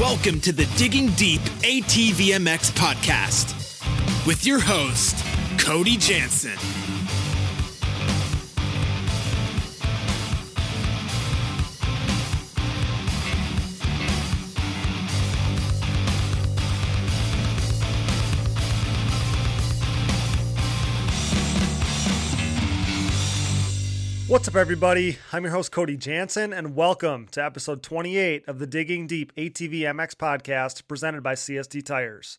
Welcome to the Digging Deep ATVMX podcast with your host, Cody Jansen. What's up, everybody? I'm your host, Cody Jansen, and welcome to episode 28 of the Digging Deep ATV MX podcast presented by CST Tires.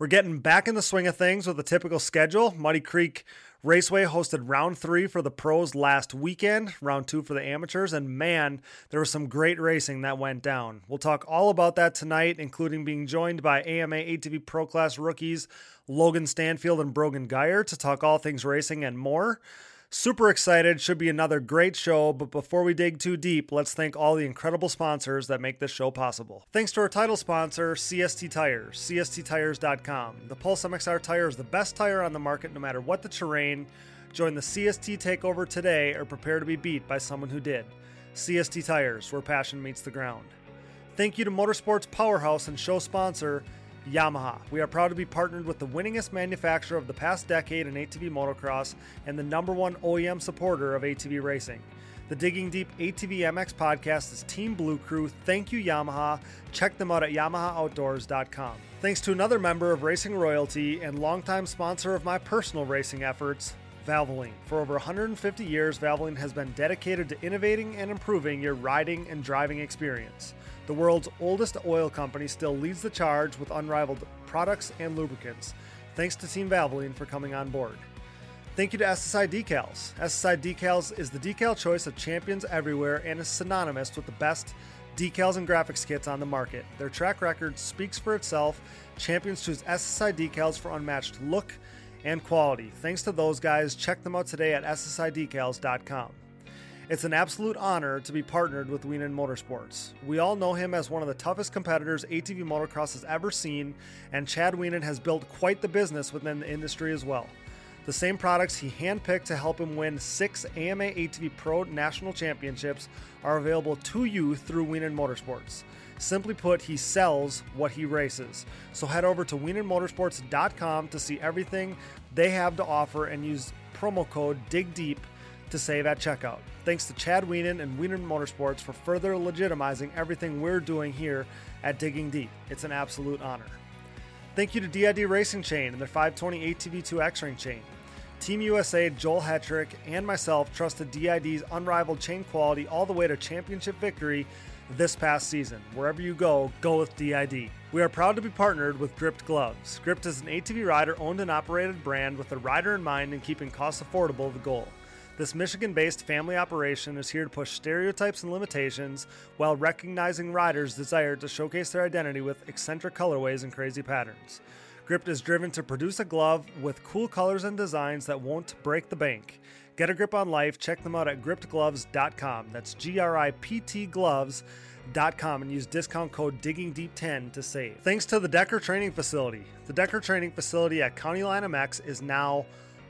We're getting back in the swing of things with a typical schedule. Muddy Creek Raceway hosted round three for the pros last weekend, round two for the amateurs, and man, there was some great racing that went down. We'll talk all about that tonight, including being joined by AMA ATV Pro Class rookies Logan Stanfield and Brogan Geyer to talk all things racing and more. Super excited. Should be another great show. But before we dig too deep, let's thank all the incredible sponsors that make this show possible. Thanks to our title sponsor, CST Tires, CSTTires.com. The Pulse MXR tire is the best tire on the market no matter what the terrain. Join the CST takeover today or prepare to be beat by someone who did. CST Tires, where passion meets the ground. Thank you to Motorsports Powerhouse and show sponsor, Yamaha. We are proud to be partnered with the winningest manufacturer of the past decade in ATV motocross and the number one OEM supporter of ATV racing. The Digging Deep ATV MX podcast is Team Blue Crew. Thank you, Yamaha. Check them out at YamahaOutdoors.com. Thanks to another member of Racing Royalty and longtime sponsor of my personal racing efforts, Valvoline. For over 150 years, Valvoline has been dedicated to innovating and improving your riding and driving experience. The world's oldest oil company still leads the charge with unrivaled products and lubricants. Thanks to Team Valvoline for coming on board. Thank you to SSI Decals. SSI Decals is the decal choice of champions everywhere and is synonymous with the best decals and graphics kits on the market. Their track record speaks for itself. Champions choose SSI Decals for unmatched look and quality. Thanks to those guys, check them out today at ssidecals.com. It's an absolute honor to be partnered with Wienen Motorsports. We all know him as one of the toughest competitors ATV motocross has ever seen, and Chad Wienen has built quite the business within the industry as well. The same products he handpicked to help him win six AMA ATV Pro National Championships are available to you through Wienen Motorsports. Simply put, he sells what he races. So head over to wienenmotorsports.com to see everything they have to offer and use promo code DIGDEEP to save at checkout. Thanks to Chad Wienen and Wienen Motorsports for further legitimizing everything we're doing here at Digging Deep. It's an absolute honor. Thank you to DID Racing Chain and their 520 ATV2 X-Ring chain. Team USA, Joel Hetrick, and myself trusted DID's unrivaled chain quality all the way to championship victory this past season. Wherever you go, go with DID. We are proud to be partnered with Gript Gloves. Gript is an ATV rider owned and operated brand with the rider in mind and keeping costs affordable the goal. This Michigan based family operation is here to push stereotypes and limitations while recognizing riders' desire to showcase their identity with eccentric colorways and crazy patterns. Gript is driven to produce a glove with cool colors and designs that won't break the bank. Get a grip on life. Check them out at griptgloves.com. That's G R I P T gloves.com and use discount code DIGGINGDEEP10 to save. Thanks to the Decker Training Facility. The Decker Training Facility at County Line MX is now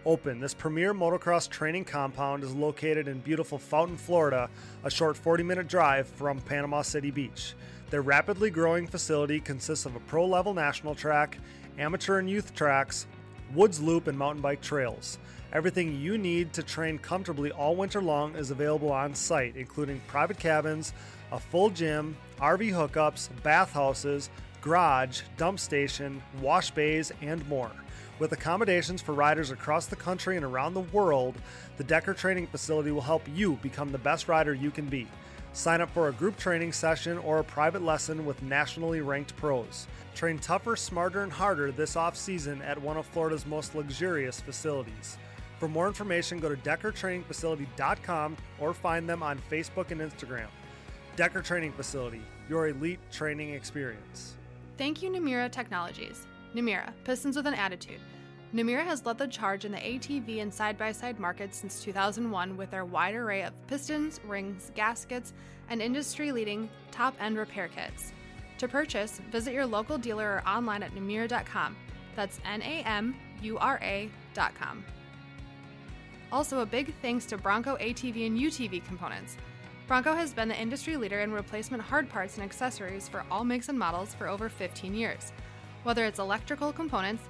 open. This premier motocross training compound is located in beautiful Fountain, Florida, a short 40 minute drive from Panama City Beach. Their rapidly growing facility consists of a pro level national track, amateur and youth tracks, woods loop, and mountain bike trails. Everything you need to train comfortably all winter long is available on site, including private cabins, a full gym, RV hookups, bathhouses, garage, dump station, wash bays, and more. With accommodations for riders across the country and around the world, the Decker Training Facility will help you become the best rider you can be. Sign up for a group training session or a private lesson with nationally ranked pros. Train tougher, smarter, and harder this off season at one of Florida's most luxurious facilities. For more information, go to DeckerTrainingFacility.com or find them on Facebook and Instagram. Decker Training Facility, your elite training experience. Thank you, Namura Technologies. Namura, Pistons with an Attitude. Namura has led the charge in the ATV and side by side market since 2001 with their wide array of pistons, rings, gaskets, and industry leading top end repair kits. To purchase, visit your local dealer or online at namura.com. That's N A M U R A.com. Also, a big thanks to Bronco ATV and UTV components. Bronco has been the industry leader in replacement hard parts and accessories for all makes and models for over 15 years. Whether it's electrical components,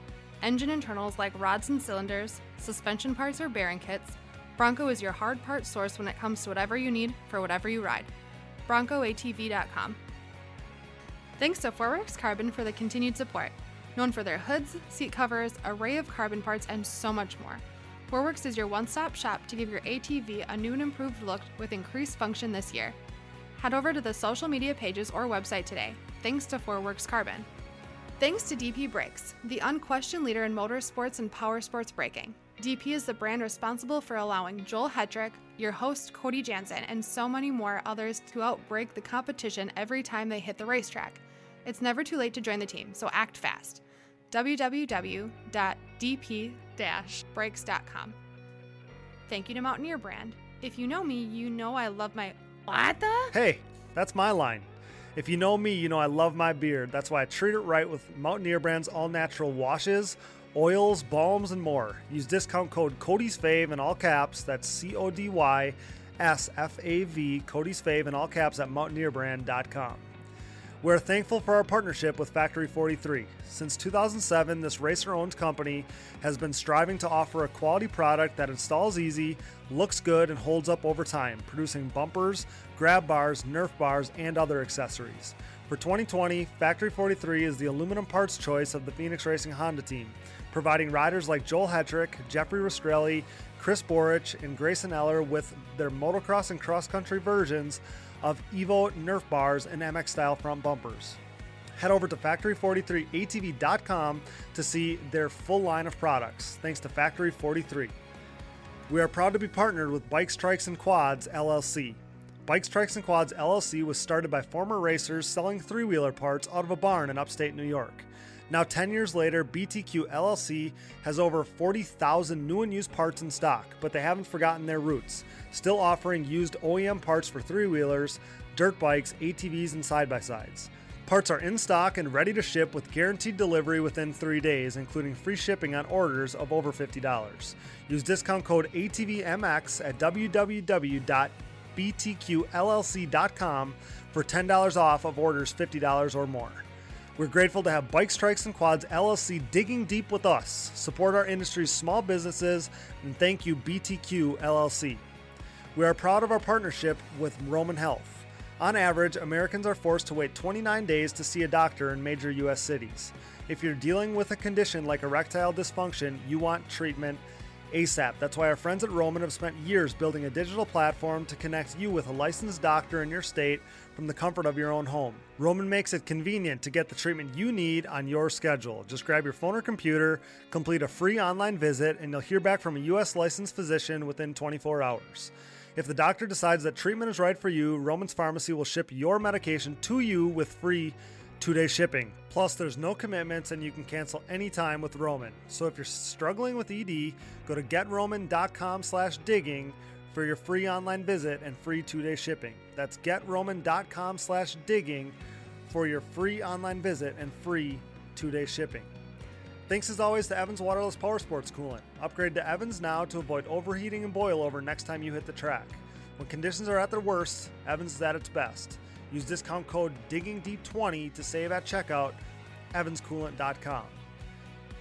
engine internals like rods and cylinders, suspension parts, or bearing kits, Bronco is your hard part source when it comes to whatever you need for whatever you ride. BroncoATV.com. Thanks to Forworks Carbon for the continued support, known for their hoods, seat covers, array of carbon parts, and so much more. Forworks is your one stop shop to give your ATV a new and improved look with increased function this year. Head over to the social media pages or website today. Thanks to Forworks Carbon. Thanks to DP Brakes, the unquestioned leader in motorsports and power sports braking. DP is the brand responsible for allowing Joel Hetrick, your host Cody Jansen, and so many more others to outbrake the competition every time they hit the racetrack. It's never too late to join the team, so act fast. www.dp-brakes.com. Thank you to Mountaineer Brand. If you know me, you know I love my what the? Hey, that's my line. If you know me, you know I love my beard. That's why I treat it right with Mountaineer Brand's all natural washes, oils, balms, and more. Use discount code Cody's Fave in all caps. That's C O D Y S F A V, Cody's Fave in all caps at mountaineerbrand.com. We're thankful for our partnership with Factory 43. Since 2007, this racer owned company has been striving to offer a quality product that installs easy, looks good, and holds up over time, producing bumpers, grab bars, Nerf bars, and other accessories. For 2020, Factory 43 is the aluminum parts choice of the Phoenix Racing Honda team, providing riders like Joel Hetrick, Jeffrey Rastrelli, Chris Borich, and Grayson Eller with their motocross and cross country versions of Evo Nerf bars and MX style front bumpers. Head over to factory43atv.com to see their full line of products, thanks to Factory 43. We are proud to be partnered with Bikes Trikes and Quads LLC. Bike Trikes, and Quads LLC was started by former racers selling three wheeler parts out of a barn in upstate New York. Now, 10 years later, BTQ LLC has over 40,000 new and used parts in stock, but they haven't forgotten their roots, still offering used OEM parts for three wheelers, dirt bikes, ATVs, and side by sides. Parts are in stock and ready to ship with guaranteed delivery within three days, including free shipping on orders of over $50. Use discount code ATVMX at www.btqllc.com for $10 off of orders $50 or more. We're grateful to have Bikes Trikes and Quads LLC digging deep with us, support our industry's small businesses, and thank you, BTQ LLC. We are proud of our partnership with Roman Health. On average, Americans are forced to wait 29 days to see a doctor in major U.S. cities. If you're dealing with a condition like erectile dysfunction, you want treatment ASAP. That's why our friends at Roman have spent years building a digital platform to connect you with a licensed doctor in your state from the comfort of your own home. Roman makes it convenient to get the treatment you need on your schedule. Just grab your phone or computer, complete a free online visit, and you'll hear back from a U.S. licensed physician within 24 hours. If the doctor decides that treatment is right for you, Roman's Pharmacy will ship your medication to you with free two day shipping. Plus, there's no commitments and you can cancel anytime with Roman. So if you're struggling with ED, go to getroman.com slash digging for your free online visit and free two day shipping. That's getroman.com slash digging for your free online visit and free two day shipping. Thanks as always to Evans Waterless Power Sports Coolant. Upgrade to Evans now to avoid overheating and boil over next time you hit the track. When conditions are at their worst, Evans is at its best. Use discount code DIGGINGDEEP20 to save at checkout, evanscoolant.com.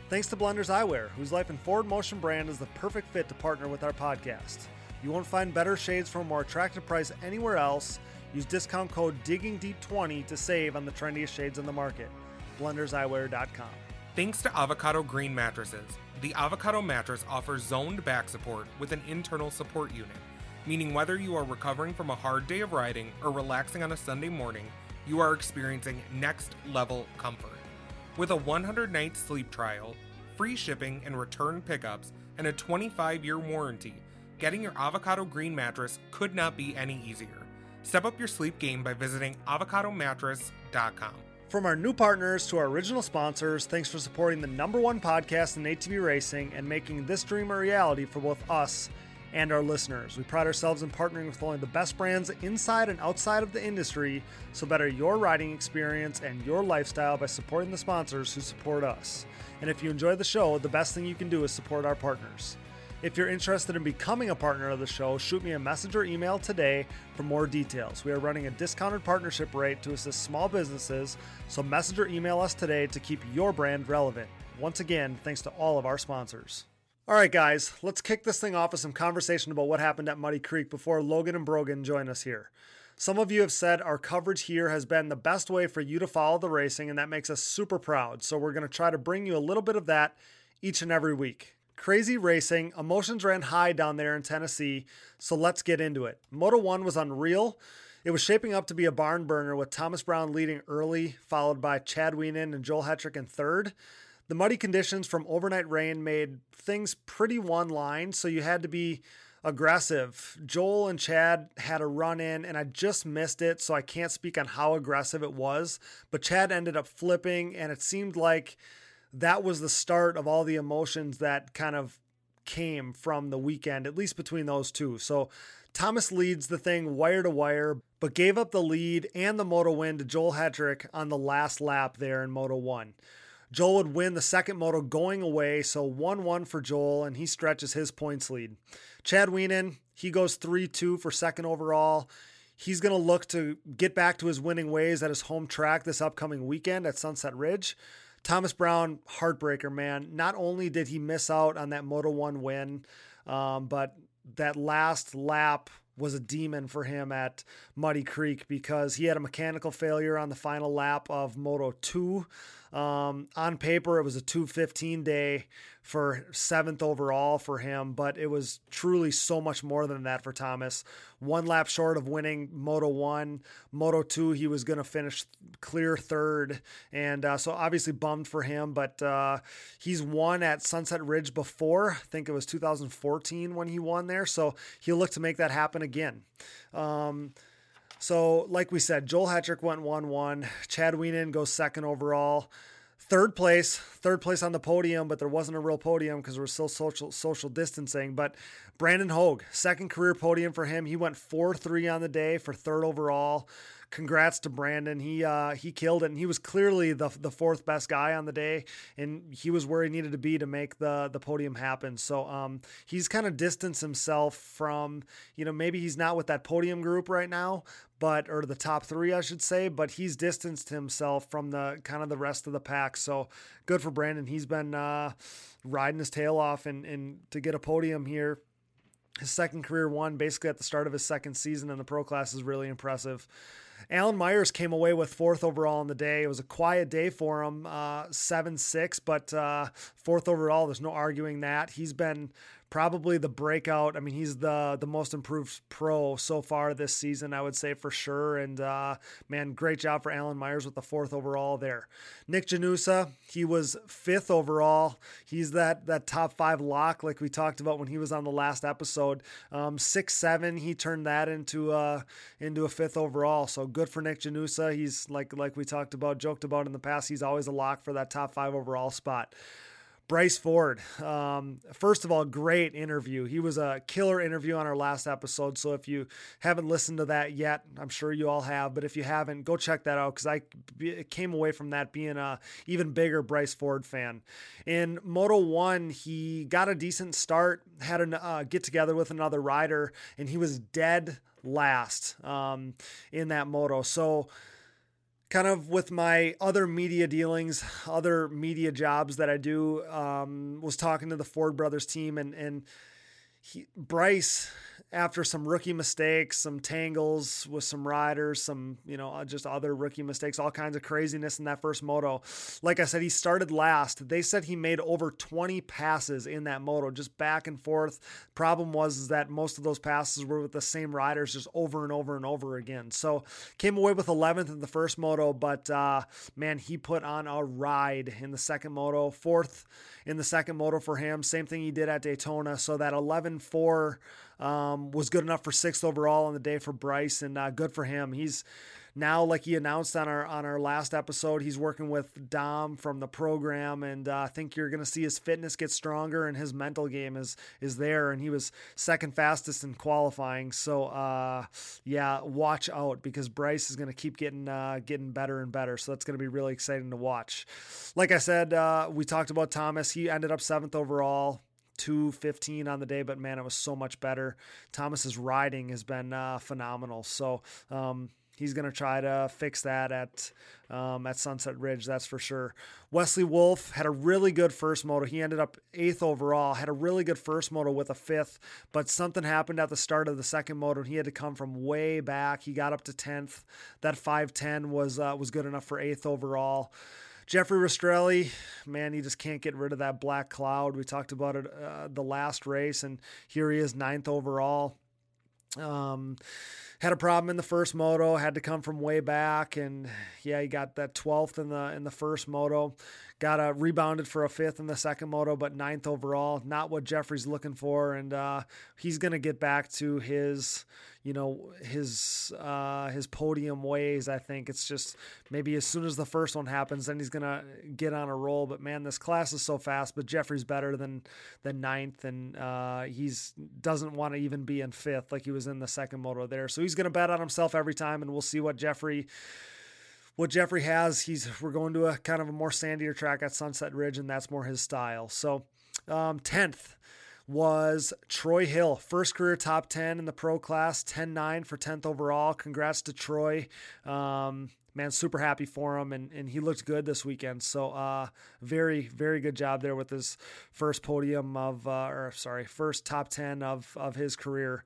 Thanks to Blenders Eyewear, whose Life and Forward Motion brand is the perfect fit to partner with our podcast. You won't find better shades for a more attractive price anywhere else. Use discount code DIGGINGDEEP20 to save on the trendiest shades in the market. BlendersEyewear.com. Thanks to Avocado Green Mattresses, the Avocado mattress offers zoned back support with an internal support unit, meaning whether you are recovering from a hard day of riding or relaxing on a Sunday morning, you are experiencing next level comfort. With a 100 night sleep trial, free shipping and return pickups, and a 25 year warranty, getting your Avocado Green mattress could not be any easier. Step up your sleep game by visiting avocadomattress.com. From our new partners to our original sponsors, thanks for supporting the number one podcast in ATV racing and making this dream a reality for both us and our listeners. We pride ourselves in partnering with only the best brands inside and outside of the industry, so better your riding experience and your lifestyle by supporting the sponsors who support us. And if you enjoy the show, the best thing you can do is support our partners. If you're interested in becoming a partner of the show, shoot me a message or email today for more details. We are running a discounted partnership rate to assist small businesses, so message or email us today to keep your brand relevant. Once again, thanks to all of our sponsors. All right, guys, let's kick this thing off with some conversation about what happened at Muddy Creek before Logan and Brogan join us here. Some of you have said our coverage here has been the best way for you to follow the racing, and that makes us super proud. So, we're going to try to bring you a little bit of that each and every week. Crazy racing, emotions ran high down there in Tennessee, so let's get into it. Moto 1 was unreal. It was shaping up to be a barn burner with Thomas Brown leading early, followed by Chad Wienen and Joel Hetrick in third. The muddy conditions from overnight rain made things pretty one line, so you had to be aggressive. Joel and Chad had a run in, and I just missed it, so I can't speak on how aggressive it was. But Chad ended up flipping, and it seemed like that was the start of all the emotions that kind of came from the weekend, at least between those two. So Thomas leads the thing wire to wire, but gave up the lead and the moto win to Joel Hetrick on the last lap there in Moto 1. Joel would win the second moto going away, so 1 1 for Joel, and he stretches his points lead. Chad Wienen, he goes 3 2 for second overall. He's going to look to get back to his winning ways at his home track this upcoming weekend at Sunset Ridge. Thomas Brown, heartbreaker, man. Not only did he miss out on that Moto 1 win, um, but that last lap was a demon for him at Muddy Creek because he had a mechanical failure on the final lap of Moto 2. Um, on paper, it was a 215 day for seventh overall for him, but it was truly so much more than that for Thomas. One lap short of winning Moto 1. Moto 2, he was going to finish clear third. And uh, so obviously bummed for him, but uh, he's won at Sunset Ridge before. I think it was 2014 when he won there. So he'll look to make that happen again. Um, so, like we said, Joel Hetrick went 1 1. Chad Wienen goes second overall. Third place, third place on the podium, but there wasn't a real podium because we're still social social distancing. But Brandon Hogue, second career podium for him. He went 4 3 on the day for third overall congrats to Brandon. He uh, he killed it, and he was clearly the the fourth best guy on the day, and he was where he needed to be to make the the podium happen. So um, he's kind of distanced himself from you know maybe he's not with that podium group right now, but or the top three I should say, but he's distanced himself from the kind of the rest of the pack. So good for Brandon. He's been uh, riding his tail off and and to get a podium here his second career one basically at the start of his second season in the pro class is really impressive. Alan Myers came away with fourth overall in the day. It was a quiet day for him, uh, 7 6, but uh, fourth overall, there's no arguing that. He's been probably the breakout. I mean, he's the the most improved pro so far this season, I would say for sure. And uh, man, great job for Alan Myers with the fourth overall there. Nick Janusa, he was fifth overall. He's that that top five lock like we talked about when he was on the last episode. Um, six seven, he turned that into a into a fifth overall. So good for Nick Janusa. He's like like we talked about, joked about in the past. He's always a lock for that top five overall spot. Bryce Ford. Um, first of all, great interview. He was a killer interview on our last episode. So if you haven't listened to that yet, I'm sure you all have. But if you haven't, go check that out because I came away from that being a even bigger Bryce Ford fan. In Moto One, he got a decent start, had a uh, get together with another rider, and he was dead last um, in that moto. So kind of with my other media dealings, other media jobs that I do, um, was talking to the Ford brothers team and, and he, Bryce after some rookie mistakes, some tangles with some riders, some, you know, uh, just other rookie mistakes, all kinds of craziness in that first moto. Like I said, he started last. They said he made over 20 passes in that moto, just back and forth. Problem was that most of those passes were with the same riders just over and over and over again. So came away with 11th in the first moto, but uh, man, he put on a ride in the second moto, fourth in the second moto for him. Same thing he did at Daytona. So that 11 4 um, was good enough for sixth overall on the day for Bryce, and uh, good for him. He's now, like he announced on our on our last episode, he's working with Dom from the program, and uh, I think you're going to see his fitness get stronger and his mental game is is there. And he was second fastest in qualifying, so uh, yeah, watch out because Bryce is going to keep getting uh, getting better and better. So that's going to be really exciting to watch. Like I said, uh, we talked about Thomas. He ended up seventh overall 215 on the day, but man, it was so much better. Thomas's riding has been uh, phenomenal. So, um, he's going to try to fix that at um, at Sunset Ridge, that's for sure. Wesley Wolf had a really good first moto. He ended up eighth overall. Had a really good first moto with a fifth, but something happened at the start of the second moto, and he had to come from way back. He got up to tenth. That five ten was uh, was good enough for eighth overall. Jeffrey Rastrelli, man, he just can't get rid of that black cloud. We talked about it uh, the last race, and here he is, ninth overall. Um, had a problem in the first moto, had to come from way back, and yeah, he got that 12th in the in the first moto. Got a rebounded for a fifth in the second moto, but ninth overall. Not what Jeffrey's looking for, and uh, he's gonna get back to his, you know, his uh, his podium ways. I think it's just maybe as soon as the first one happens, then he's gonna get on a roll. But man, this class is so fast. But Jeffrey's better than than ninth, and uh, he's doesn't want to even be in fifth like he was in the second moto there. So he's gonna bet on himself every time, and we'll see what Jeffrey what Jeffrey has, he's we're going to a kind of a more sandier track at Sunset Ridge, and that's more his style. So, um, 10th was Troy Hill, first career top 10 in the pro class, 10 9 for 10th overall. Congrats to Troy. Um, man, super happy for him, and, and he looked good this weekend. So, uh, very, very good job there with his first podium of, uh, or sorry, first top 10 of, of his career.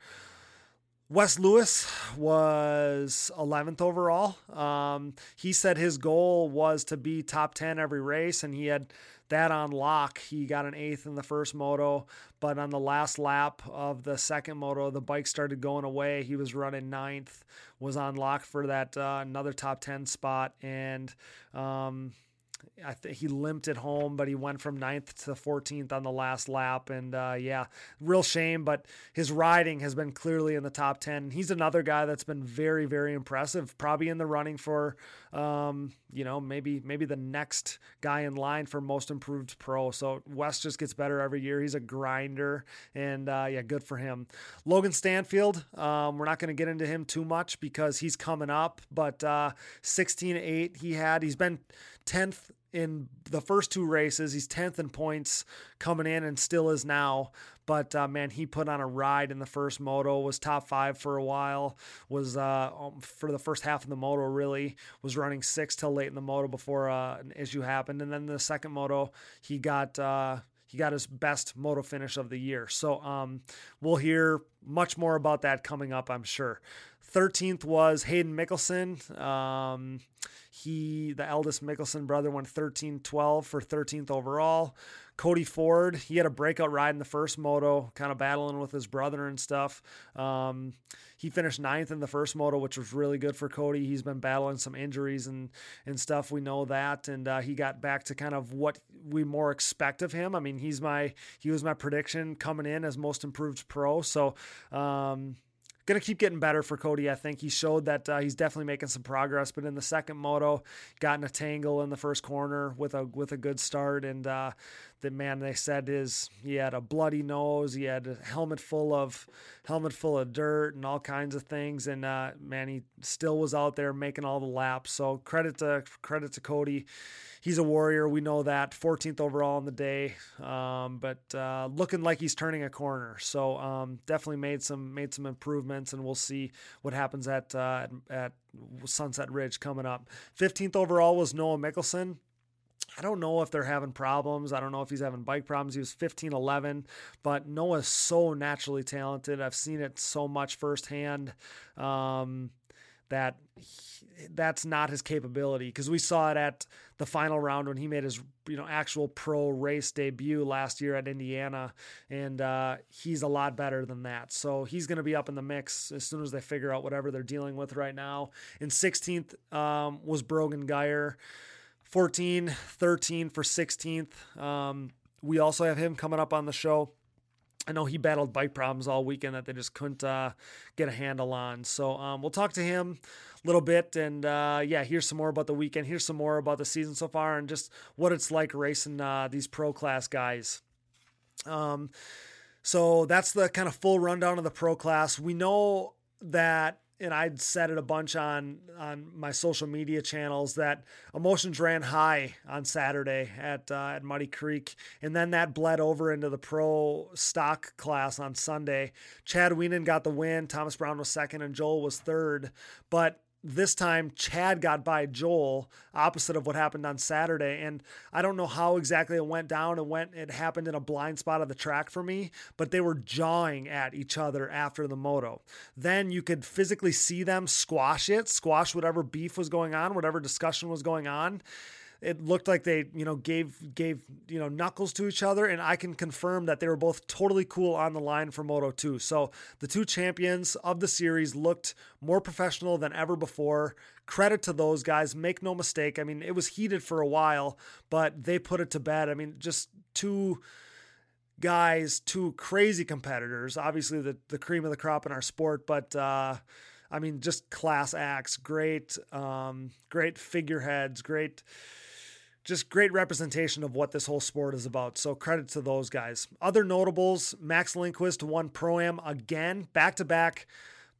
Wes Lewis was 11th overall. Um, he said his goal was to be top 10 every race, and he had that on lock. He got an eighth in the first moto, but on the last lap of the second moto, the bike started going away. He was running ninth, was on lock for that uh, another top 10 spot, and um, I he limped it home, but he went from ninth to 14th on the last lap. And uh, yeah, real shame, but his riding has been clearly in the top 10. He's another guy that's been very, very impressive, probably in the running for, um, you know, maybe maybe the next guy in line for most improved pro. So Wes just gets better every year. He's a grinder, and uh, yeah, good for him. Logan Stanfield, um, we're not going to get into him too much because he's coming up, but uh, 16 8 he had. He's been 10th in the first two races. He's 10th in points coming in and still is now. But uh, man, he put on a ride in the first moto, was top five for a while, was uh, um, for the first half of the moto, really, was running six till late in the moto before uh, an issue happened. And then the second moto, he got. He got his best moto finish of the year. So um, we'll hear much more about that coming up, I'm sure. 13th was Hayden Mickelson. Um, he, the eldest Mickelson brother, went 13 12 for 13th overall. Cody Ford, he had a breakout ride in the first moto, kind of battling with his brother and stuff. Um, he finished ninth in the first moto, which was really good for Cody. He's been battling some injuries and and stuff. We know that, and uh, he got back to kind of what we more expect of him. I mean, he's my he was my prediction coming in as most improved pro. So. Um, going to keep getting better for Cody. I think he showed that uh, he's definitely making some progress. But in the second moto, got in a tangle in the first corner with a with a good start, and uh, the man they said is he had a bloody nose, he had a helmet full of helmet full of dirt and all kinds of things, and uh, man, he still was out there making all the laps. So credit to credit to Cody he's a warrior. We know that 14th overall in the day, um, but uh, looking like he's turning a corner. So um, definitely made some made some improvements, and we'll see what happens at uh, at Sunset Ridge coming up. 15th overall was Noah Mickelson. I don't know if they're having problems. I don't know if he's having bike problems. He was 15 11, but Noah's so naturally talented. I've seen it so much firsthand um, that he, that's not his capability because we saw it at the final round when he made his you know actual pro race debut last year at Indiana, and uh, he's a lot better than that. So he's going to be up in the mix as soon as they figure out whatever they're dealing with right now. In 16th um, was Brogan Geyer, 14, 13 for 16th. Um, we also have him coming up on the show. I know he battled bike problems all weekend that they just couldn't uh, get a handle on. So um, we'll talk to him a little bit and uh, yeah, here's some more about the weekend. Here's some more about the season so far and just what it's like racing uh, these pro class guys. Um, so that's the kind of full rundown of the pro class. We know that and I'd said it a bunch on on my social media channels that emotions ran high on Saturday at uh, at Muddy Creek, and then that bled over into the pro stock class on Sunday. Chad Wienen got the win. Thomas Brown was second, and Joel was third. But this time Chad got by Joel, opposite of what happened on Saturday. And I don't know how exactly it went down. It went, it happened in a blind spot of the track for me, but they were jawing at each other after the moto. Then you could physically see them squash it, squash whatever beef was going on, whatever discussion was going on it looked like they you know gave gave you know knuckles to each other and i can confirm that they were both totally cool on the line for moto 2 so the two champions of the series looked more professional than ever before. Credit to those guys. Make no mistake. I mean it was heated for a while but they put it to bed. I mean just two guys two crazy competitors. Obviously the, the cream of the crop in our sport but uh I mean, just class acts, great, um, great figureheads, great, just great representation of what this whole sport is about. So credit to those guys. Other notables: Max Lindquist won pro am again, back to back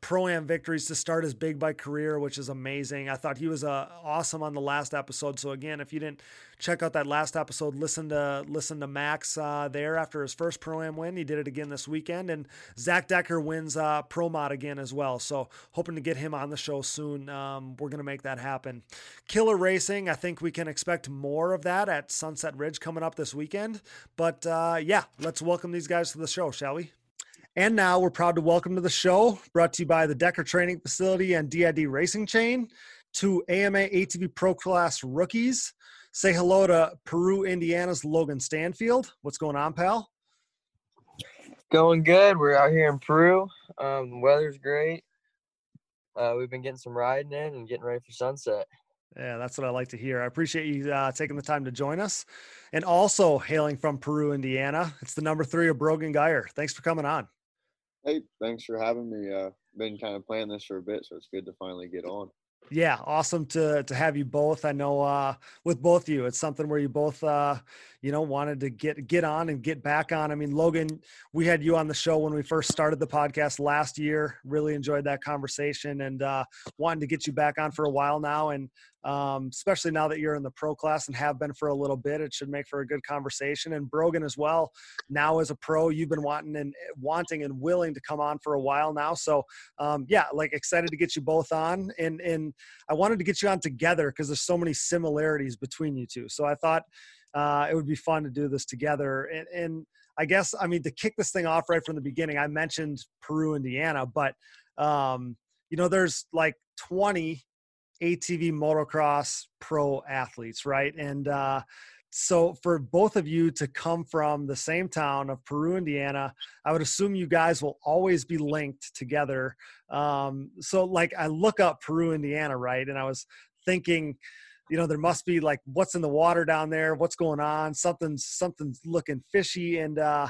pro am victories to start his big bike career, which is amazing. I thought he was uh, awesome on the last episode. So again, if you didn't check out that last episode, listen to listen to Max uh, there after his first pro am win. He did it again this weekend, and Zach Decker wins uh, pro mod again as well. So hoping to get him on the show soon. Um, we're gonna make that happen. Killer Racing, I think we can expect more of that at Sunset Ridge coming up this weekend. But uh, yeah, let's welcome these guys to the show, shall we? And now we're proud to welcome to the show, brought to you by the Decker Training Facility and DID Racing Chain, two AMA ATV Pro Class rookies. Say hello to Peru, Indiana's Logan Stanfield. What's going on, pal? Going good. We're out here in Peru. Um, the weather's great. Uh, we've been getting some riding in and getting ready for sunset. Yeah, that's what I like to hear. I appreciate you uh, taking the time to join us. And also hailing from Peru, Indiana, it's the number three of Brogan Geyer. Thanks for coming on. Hey, thanks for having me. Uh, been kind of planning this for a bit, so it's good to finally get on. Yeah, awesome to to have you both. I know uh, with both of you, it's something where you both uh, you know wanted to get get on and get back on. I mean, Logan, we had you on the show when we first started the podcast last year. Really enjoyed that conversation and uh, wanted to get you back on for a while now. And um, especially now that you're in the pro class and have been for a little bit. It should make for a good conversation. And Brogan as well. Now as a pro, you've been wanting and wanting and willing to come on for a while now. So um, yeah, like excited to get you both on. And and I wanted to get you on together because there's so many similarities between you two. So I thought uh, it would be fun to do this together. And, and I guess I mean to kick this thing off right from the beginning. I mentioned Peru, Indiana, but um, you know, there's like 20 ATV motocross pro athletes, right? And uh, so for both of you to come from the same town of Peru, Indiana, I would assume you guys will always be linked together. Um, so like I look up Peru, Indiana, right? And I was thinking, you know, there must be like what's in the water down there, what's going on, something's something's looking fishy. And uh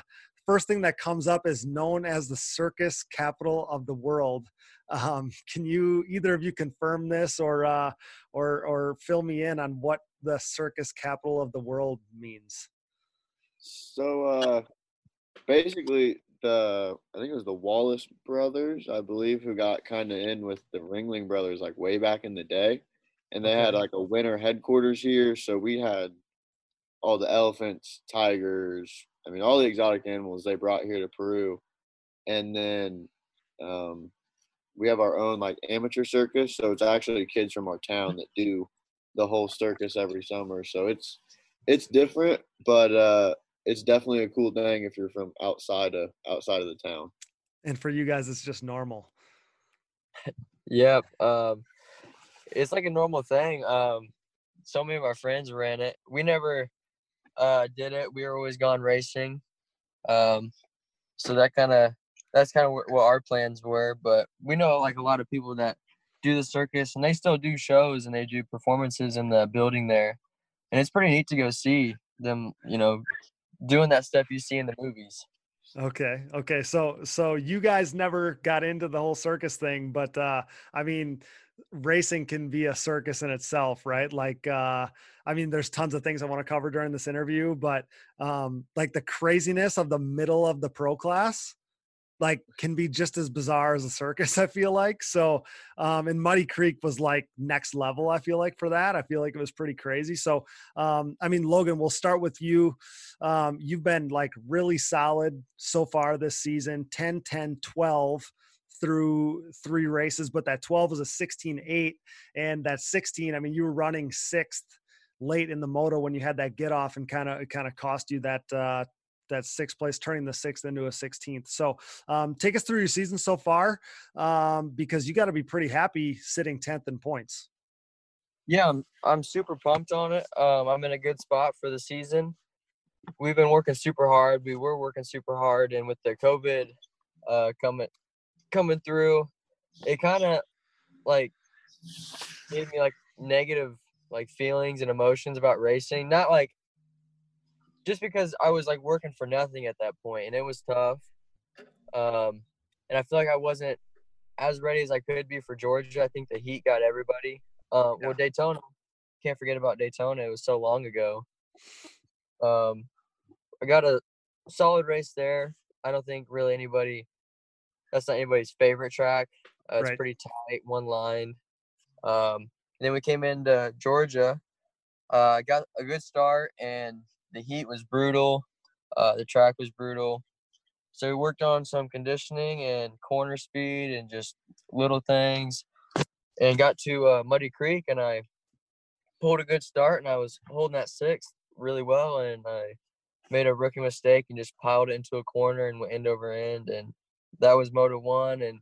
first thing that comes up is known as the circus capital of the world. Um, can you either of you confirm this or uh, or or fill me in on what the circus capital of the world means? So uh, basically, the I think it was the Wallace brothers, I believe, who got kind of in with the Ringling brothers like way back in the day, and they okay. had like a winter headquarters here. So we had all the elephants, tigers, I mean, all the exotic animals they brought here to Peru, and then um, we have our own like amateur circus. So it's actually kids from our town that do the whole circus every summer. So it's it's different, but uh, it's definitely a cool thing if you're from outside of outside of the town. And for you guys, it's just normal. yep, um, it's like a normal thing. Um, so many of our friends ran it. We never uh, did it. We were always gone racing. Um, so that kind of that's kind of what our plans were. But we know like a lot of people that do the circus and they still do shows and they do performances in the building there, and it's pretty neat to go see them. You know, doing that stuff you see in the movies. Okay. Okay. So so you guys never got into the whole circus thing, but uh I mean racing can be a circus in itself, right? Like uh I mean there's tons of things I want to cover during this interview, but um like the craziness of the middle of the pro class like can be just as bizarre as a circus i feel like. So um and muddy creek was like next level i feel like for that. I feel like it was pretty crazy. So um i mean logan we'll start with you. Um you've been like really solid so far this season 10 10 12 through three races but that 12 was a 16 8 and that 16 i mean you were running sixth late in the moto when you had that get off and kind of it kind of cost you that uh that sixth place, turning the sixth into a 16th. So um, take us through your season so far um, because you got to be pretty happy sitting 10th in points. Yeah, I'm, I'm super pumped on it. Um, I'm in a good spot for the season. We've been working super hard. We were working super hard, and with the COVID uh, coming coming through, it kind of like gave me like negative like feelings and emotions about racing. Not like just because I was like working for nothing at that point and it was tough. Um, and I feel like I wasn't as ready as I could be for Georgia. I think the heat got everybody. Um, yeah. Well, Daytona, can't forget about Daytona. It was so long ago. Um, I got a solid race there. I don't think really anybody. That's not anybody's favorite track. Uh, it's right. pretty tight, one line. Um, then we came into Georgia. Uh, got a good start, and the heat was brutal. Uh, the track was brutal. So we worked on some conditioning and corner speed and just little things, and got to uh, Muddy Creek and I pulled a good start and I was holding that sixth really well and I made a rookie mistake and just piled it into a corner and went end over end and that was moto one and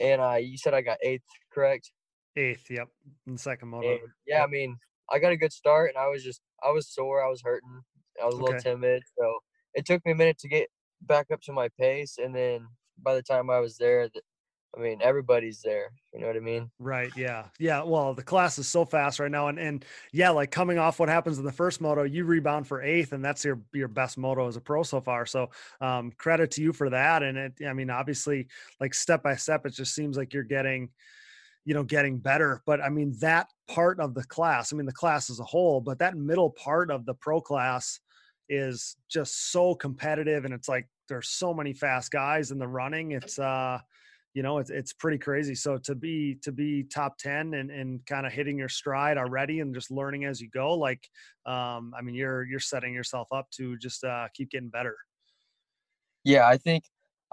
and I you said I got eighth correct eighth yep in the second moto and, yeah I mean I got a good start and I was just I was sore. I was hurting. I was a little okay. timid. So it took me a minute to get back up to my pace. And then by the time I was there, I mean, everybody's there. You know what I mean? Right. Yeah. Yeah. Well, the class is so fast right now, and and yeah, like coming off what happens in the first moto, you rebound for eighth, and that's your your best moto as a pro so far. So, um, credit to you for that. And it, I mean, obviously, like step by step, it just seems like you're getting you know getting better but i mean that part of the class i mean the class as a whole but that middle part of the pro class is just so competitive and it's like there's so many fast guys in the running it's uh you know it's, it's pretty crazy so to be to be top 10 and, and kind of hitting your stride already and just learning as you go like um i mean you're you're setting yourself up to just uh keep getting better yeah i think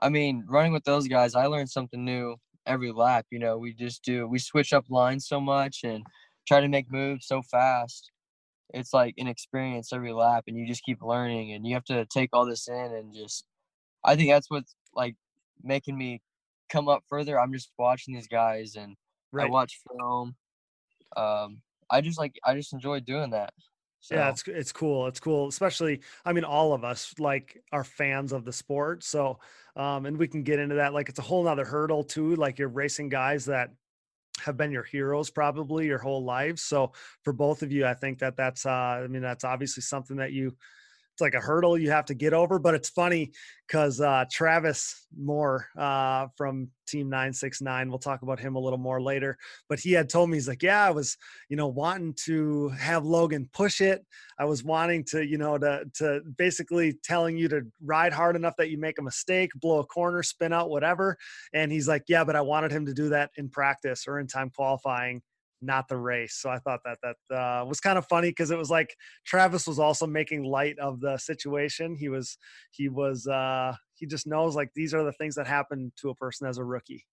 i mean running with those guys i learned something new every lap. You know, we just do we switch up lines so much and try to make moves so fast. It's like an experience every lap, and you just keep learning, and you have to take all this in and just. I think that's what's like making me come up further. I'm just watching these guys, and right. I watch film. Um, I just like I just enjoy doing that. So. Yeah, it's it's cool. It's cool, especially I mean, all of us like are fans of the sport. So, um, and we can get into that. Like, it's a whole nother hurdle too. Like, you're racing guys that have been your heroes probably your whole lives. So, for both of you, I think that that's uh, I mean, that's obviously something that you it's like a hurdle you have to get over. But it's funny because uh, Travis Moore uh, from Team 969, we'll talk about him a little more later. But he had told me, he's like, Yeah, I was, you know, wanting to have Logan push it. I was wanting to, you know, to, to basically telling you to ride hard enough that you make a mistake, blow a corner, spin out, whatever. And he's like, Yeah, but I wanted him to do that in practice or in time qualifying not the race. So I thought that that uh, was kind of funny because it was like Travis was also making light of the situation. He was he was uh, he just knows like these are the things that happen to a person as a rookie.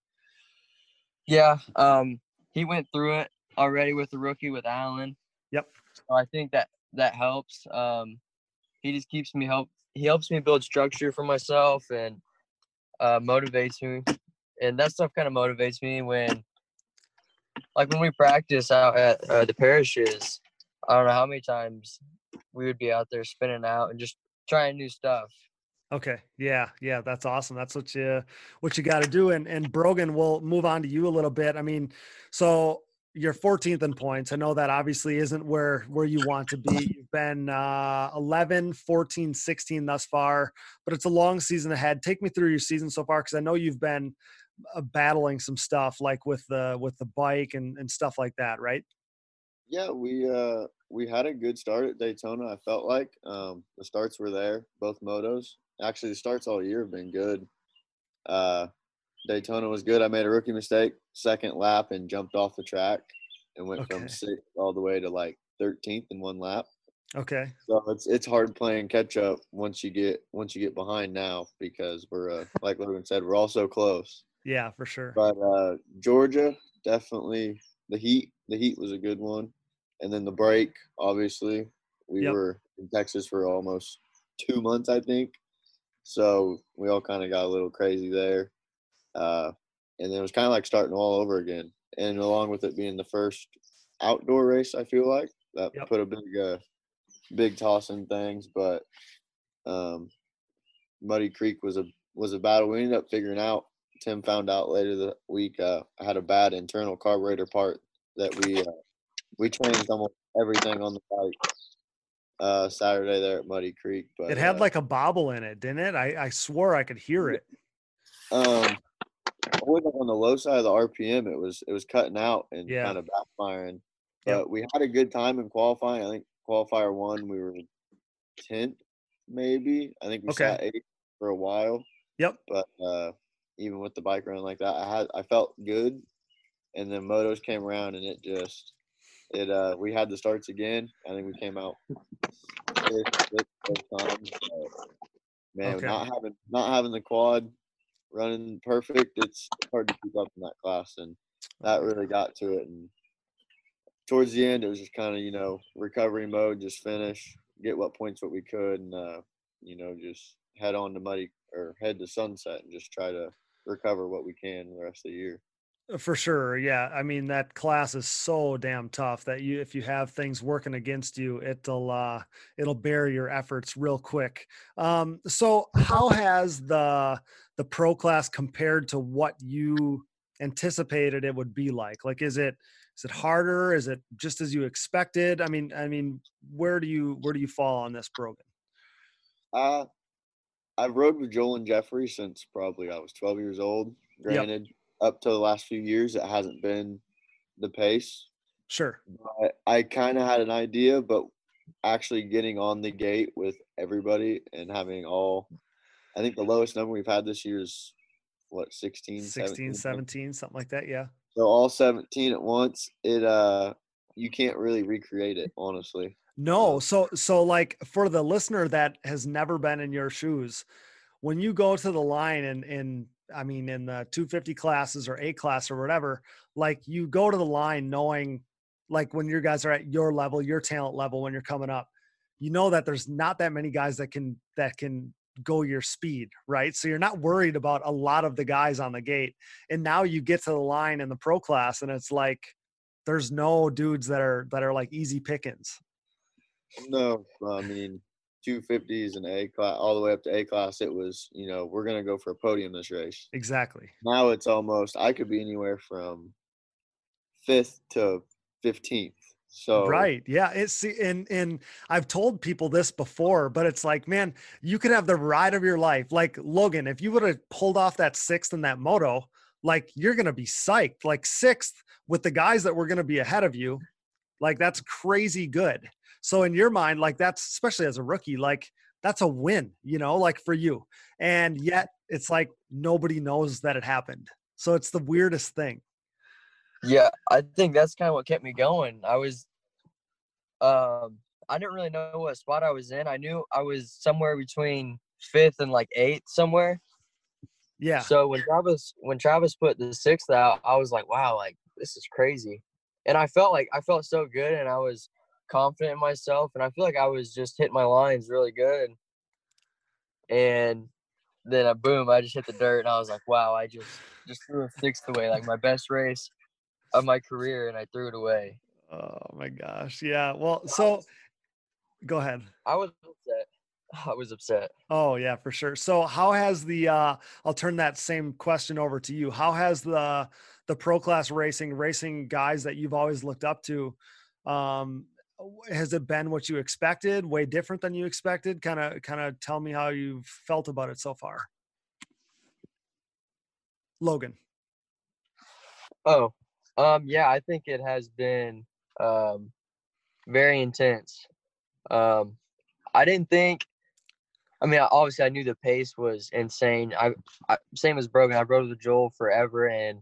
Yeah, um, he went through it already with the rookie with Alan. Yep. So I think that that helps. Um, he just keeps me help. He helps me build structure for myself and uh, motivates me, and that stuff kind of motivates me when like when we practice out at uh, the parishes, I don't know how many times we would be out there spinning out and just trying new stuff. Okay. Yeah. Yeah. That's awesome. That's what you, what you got to do. And, and Brogan, we'll move on to you a little bit. I mean, so you're 14th in points. I know that obviously isn't where, where you want to be. You've been uh, 11, 14, 16 thus far, but it's a long season ahead. Take me through your season so far. Cause I know you've been uh, battling some stuff like with the with the bike and, and stuff like that, right? Yeah, we uh we had a good start at Daytona. I felt like um, the starts were there, both motos. Actually, the starts all year have been good. Uh, Daytona was good. I made a rookie mistake, second lap, and jumped off the track and went Okay. from sixth all the way to like 13th in one lap. Okay. So it's it's hard playing catch up once you get once you get behind now because we're uh, like Logan said we're all so close. Yeah, for sure. But uh, Georgia definitely the heat the heat was a good one, and then the break obviously we Yep. were in Texas for almost two months I think, so we all kind of got a little crazy there, uh, and then it was kind of like starting all over again. And along with it being the first outdoor race, I feel like that Yep. put a big uh, big toss in things, but um, Muddy Creek was a was a battle. We ended up figuring out. Tim found out later the week uh, I had a bad internal carburetor part that we uh, we changed almost everything on the bike uh, Saturday there at Muddy Creek. But It had uh, like a bobble in it, didn't it? I, I swore I could hear it. um, wasn't on the low side of the RPM. It was it was cutting out and Yeah. kind of backfiring. But Yep. we had a good time in qualifying. I think qualifier one we were tenth maybe. I think we Okay. sat eighth for a while. Yep. But uh, even with the bike running like that, I had I felt good. And then motos came around and it just it uh we had the starts again. I think we came out fifth, fifth both times. but, man, Okay. not having not having the quad running perfect, it's hard to keep up in that class and that really got to it and towards the end it was just kind of, you know, recovery mode, just finish, get what points what we could and uh, you know, just head on to muddy or head to sunset and just try to recover what we can the rest of the year. For sure. Yeah. I mean, that class is so damn tough that you, if you have things working against you, it'll, uh, it'll bear your efforts real quick. Um, so how has the, the pro class compared to what you anticipated it would be like? Like, is it, is it harder? Is it just as you expected? I mean, I mean, where do you, where do you fall on this, Brogan? Uh, I've rode with Joel and Jeffrey since probably I was 12 years old. Granted, up to the last few years, it hasn't been the pace. Sure. But I kind of had an idea, but actually getting on the gate with everybody and having all, I think the lowest number we've had this year is what 16, 16, 17, 17, something like that. Yeah. So all 17 at once, it uh, you can't really recreate it, honestly. No, so so like for the listener that has never been in your shoes, when you go to the line and in I mean in the 250 classes or A class or whatever, like you go to the line knowing like when your guys are at your level, your talent level when you're coming up, you know that there's not that many guys that can that can go your speed, right? So you're not worried about a lot of the guys on the gate. And now you get to the line in the pro class and it's like there's no dudes that are that are like easy pickings. No, I mean, 250s and A class, all the way up to A class, it was, you know, we're going to go for a podium this race. Exactly. Now it's almost, I could be anywhere from fifth to 15th. So, right yeah it's and and i've told people this before but it's like man you could have the ride of your life like logan if you would have pulled off that sixth in that moto like you're gonna be psyched like sixth with the guys that were gonna be ahead of you like that's crazy good so in your mind like that's especially as a rookie like that's a win you know like for you and yet it's like nobody knows that it happened so it's the weirdest thing Yeah, I think that's kind of what kept me going. I was, um, I didn't really know what spot I was in. I knew I was somewhere between fifth and like eighth somewhere. yeah So when Travis when Travis put the sixth out, I was like, wow, like this is crazy. And I felt like I felt so good and I was confident in myself and I feel like I was just hitting my lines really good. And then uh, boom, I just hit the dirt and I was like, wow, I just just threw a sixth away, like my best race of my career, and I threw it away. oh my gosh yeah well so go ahead I was upset. I was upset. Oh yeah, for sure. So how has the uh I'll turn that same question over to you. How has the the pro class racing racing guys that you've always looked up to um has it been what you expected, way different than you expected? Kind of kind of tell me how you've felt about it so far. Logan. Oh, um, yeah, I think it has been um very intense. Um, I didn't think I mean, obviously, I knew the pace was insane. I, I same as Brogan. I rode with Joel forever, and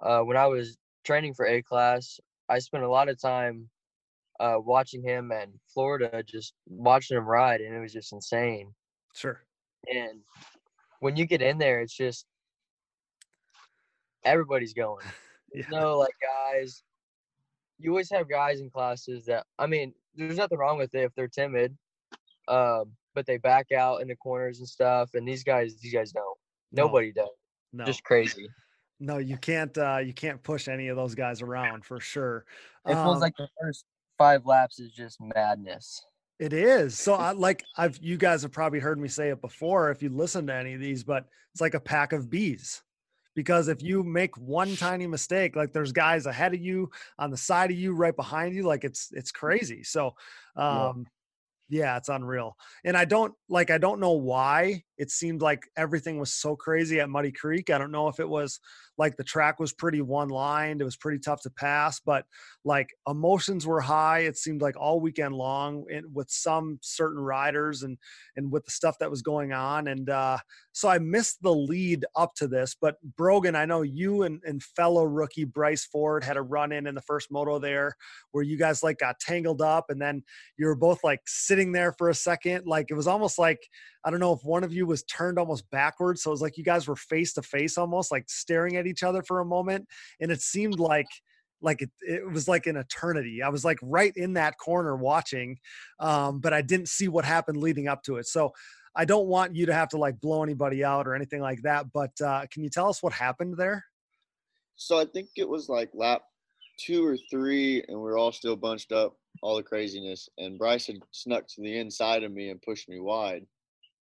uh, when I was training for A class, I spent a lot of time uh, watching him and Florida, just watching him ride, and it was just insane. Sure. And when you get in there, it's just everybody's going. Yeah. No, like guys, you always have guys in classes that I mean, there's nothing wrong with it if they're timid, um, but they back out in the corners and stuff. And these guys, these guys don't. No. Nobody does. No. Just crazy. no, you can't uh you can't push any of those guys around for sure. It feels Um, like the first five laps is just madness. It is. So I like I've you guys have probably heard me say it before if you listen to any of these, but it's like a pack of bees. Because if you make one tiny mistake, like there's guys ahead of you, on the side of you, right behind you, like it's it's crazy. So Yeah. um yeah, it's unreal. And I don't like I don't know why it seemed like everything was so crazy at Muddy Creek. I don't know if it was like the track was pretty one lined, it was pretty tough to pass, but like emotions were high it seemed like all weekend long and with some certain riders and and with the stuff that was going on and uh so i missed the lead up to this but brogan i know you and, and fellow rookie bryce ford had a run in in the first moto there where you guys like got tangled up and then you were both like sitting there for a second like it was almost like i don't know if one of you was turned almost backwards so it was like you guys were face to face almost like staring at each other for a moment and it seemed like like it, it was like an eternity. I was like right in that corner watching, um, but I didn't see what happened leading up to it. So I don't want you to have to like blow anybody out or anything like that. But uh, can you tell us what happened there? So I think it was like lap two or three, and we are all still bunched up, all the craziness. And Bryce had snuck to the inside of me and pushed me wide,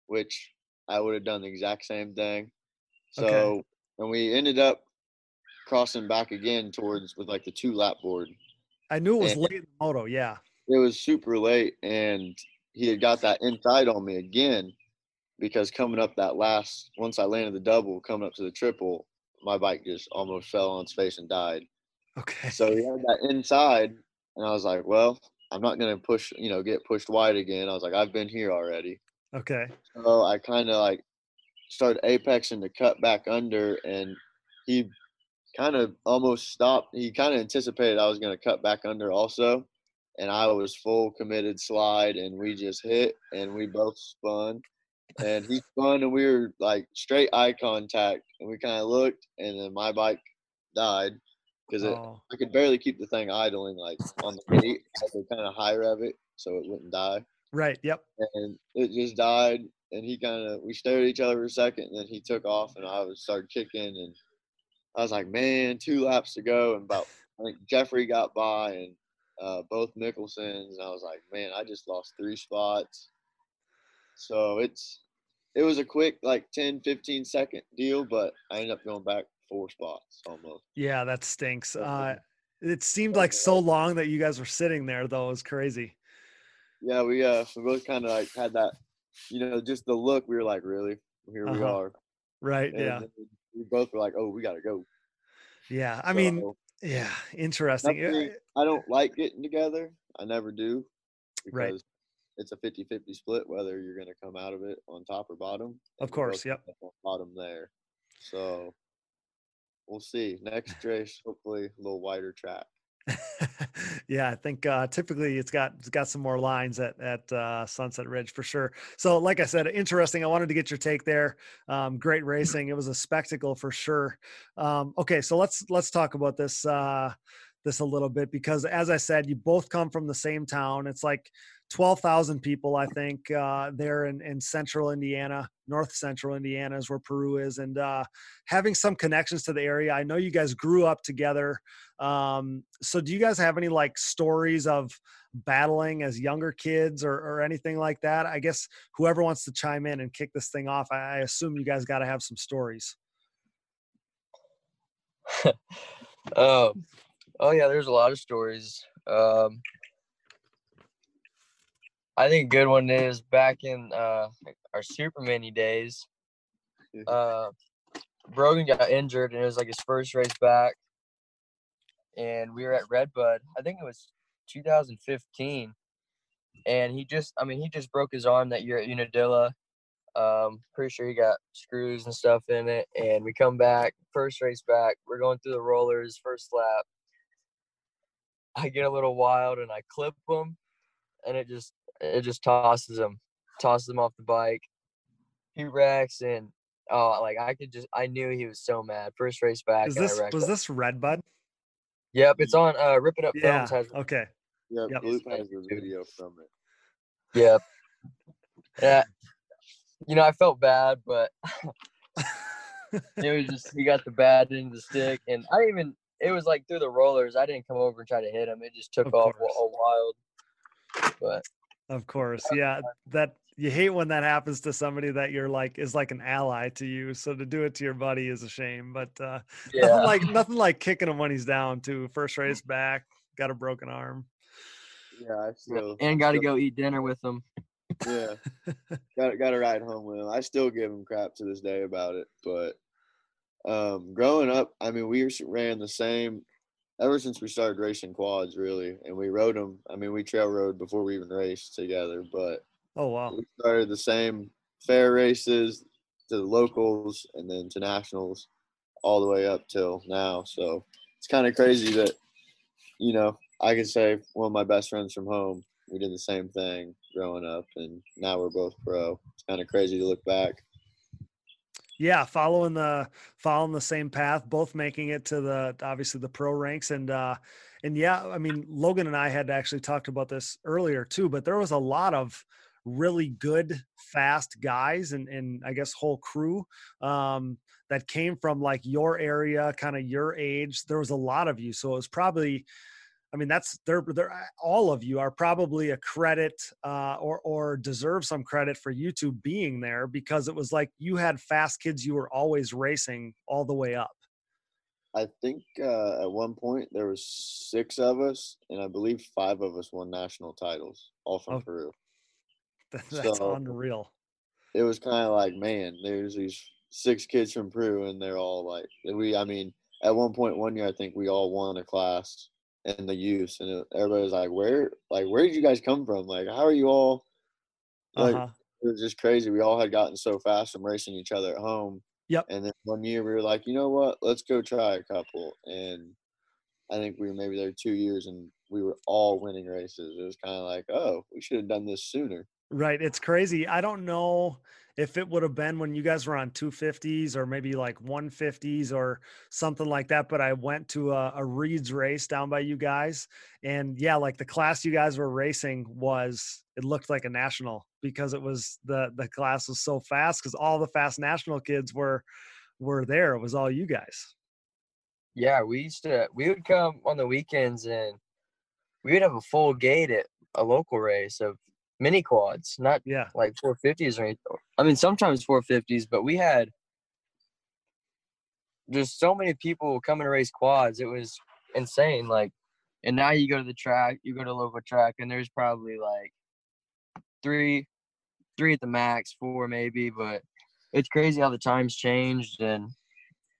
which I would have done the exact same thing. So, Okay. and we ended up crossing back again towards with like the two lap board. I knew it was And- late in the moto. Yeah. It was super late, and he had got that inside on me again because coming up that last, once I landed the double, coming up to the triple, my bike just almost fell on its face and died. Okay. So he had that inside, and I was like, well, I'm not gonna push, you know, get pushed wide again. I was like, I've been here already. Okay. So I kind of like started apexing to cut back under, and he kind of almost stopped. He kind of anticipated I was gonna cut back under also, and I was full committed slide, and we just hit, and we both spun, and he spun, and we were like straight eye contact, and we kind of looked, and then my bike died because it Oh, I could barely keep the thing idling like on the gate. I could kind of high rev it so it wouldn't die. Right. Yep. And it just died. And he kind of, we stared at each other for a second and then he took off and I was started kicking. And I was like, man, two laps to go. And about, I think Jeffrey got by and uh, both Mickelsons. And I was like, man, I just lost three spots. So it's, it was a quick like 10, 15 second deal, but I ended up going back four spots almost. Yeah, that stinks. Uh, it seemed like so long that you guys were sitting there, though. It was crazy. Yeah, we uh we both kind of like had that, you know, just the look. We were like, really, here we Uh-huh. are. Right. And yeah. we both were like, oh, we gotta go. Yeah. I mean, yeah. Interesting. nothing- I don't like getting together. I never do Right. because it's a 50-50 split whether you're gonna come out of it on top or bottom. Of course, yep. ended up on Bottom there. So we'll see. Next race, hopefully a little wider track. yeah, I think uh, typically it's got it's got some more lines at at uh, Sunset Ridge for sure. So, like I said, interesting. I wanted to get your take there. Um, great racing. It was a spectacle for sure. Um, okay, so let's let's talk about this uh, this a little bit because, as I said, you both come from the same town. It's like twelve thousand people, I think, uh, there in in central Indiana, north central Indiana is where Peru is, and uh, having some connections to the area. I know you guys grew up together. Um, so do you guys have any like stories of battling as younger kids or, or anything like that? I guess whoever wants to chime in and kick this thing off, I, I assume you guys got to have some stories. Um, oh yeah, there's a lot of stories. Um, I think a good one is back in uh, our super mini days. Uh, Brogan got injured and it was like his first race back, and we were at Redbud. I think it was 2015, and he just, I mean, he just broke his arm that year at Unadilla, Um, pretty sure he got screws and stuff in it. And we come back, first race back. We're going through the rollers, first lap. I get a little wild and I clip him, and it just it just tosses him, tosses him off the bike. He wrecks and oh, like I could just I knew he was so mad. First race back. Is this was him. this Red Bud? Yep, it's on. Uh, Rip It Up Yeah. Films has. Okay. Yeah, Yep. Blue has the video from it. Yep. Yeah. You know, I felt bad, but it was just he got the bad end of the stick, and I even. It was like through the rollers. I didn't come over and try to hit him. It just took Of off course. a wild. But Of course. Yeah. That you hate when that happens to somebody that you're like is like an ally to you. So to do it to your buddy is a shame. But uh nothing like nothing like kicking him when he's down too. First race back, got a broken arm. Yeah, I still and got to go eat dinner with him. Yeah, got got to ride home with him. I still give him crap to this day about it, but um, growing up, I mean, we ran the same ever since we started racing quads, really, and we rode them. I mean, we trail rode before we even raced together, but Oh wow. we started the same fair races to the locals and then to nationals, all the way up till now. So it's kind of crazy that you know I could say one of my best friends from home. We did the same thing growing up, and now we're both pro. It's kind of crazy to look back. Yeah, following the following the same path, both making it to the obviously the pro ranks and uh and yeah, I mean Logan and I had actually talked about this earlier too, but there was a lot of really good fast guys and and I guess whole crew um that came from like your area, kind of your age. There was a lot of you, so it was probably I mean, that's they're they're all of you are probably a credit uh, or or deserve some credit for you two being there because it was like you had fast kids you were always racing all the way up. I think uh, at one point there was six of us, and I believe five of us won national titles, all from Oh. Peru. That's So- unreal. it was kind of like, man, there's these six kids from Peru, and they're all like, we. I mean, at one point one year, I think we all won a class in the youth, and it, everybody was like, where, like, where did you guys come from? Like, how are you all? Like, Uh-huh. it was just crazy. We all had gotten so fast from racing each other at home. Yep. And then one year we were like, you know what? Let's go try a couple. And I think we were maybe there two years, and we were all winning races. It was kind of like, oh, we should have done this sooner. Right. It's crazy. I don't know if it would have been when you guys were on 250s or maybe like 150s or something like that. But I went to a, a Reed's race down by you guys. And yeah, like the class you guys were racing was, it looked like a national because it was the, the class was so fast because all the fast national kids were, were there. It was all you guys. Yeah, we used to. We would come on the weekends and we would have a full gate at a local race of mini quads, not Yeah. like 450s or anything. I mean, sometimes 450s, but we had just so many people coming to race quads. It was insane. Like, and now you go to the track, you go to local track, and there's probably like three, three at the max, four maybe. But it's crazy how the times changed and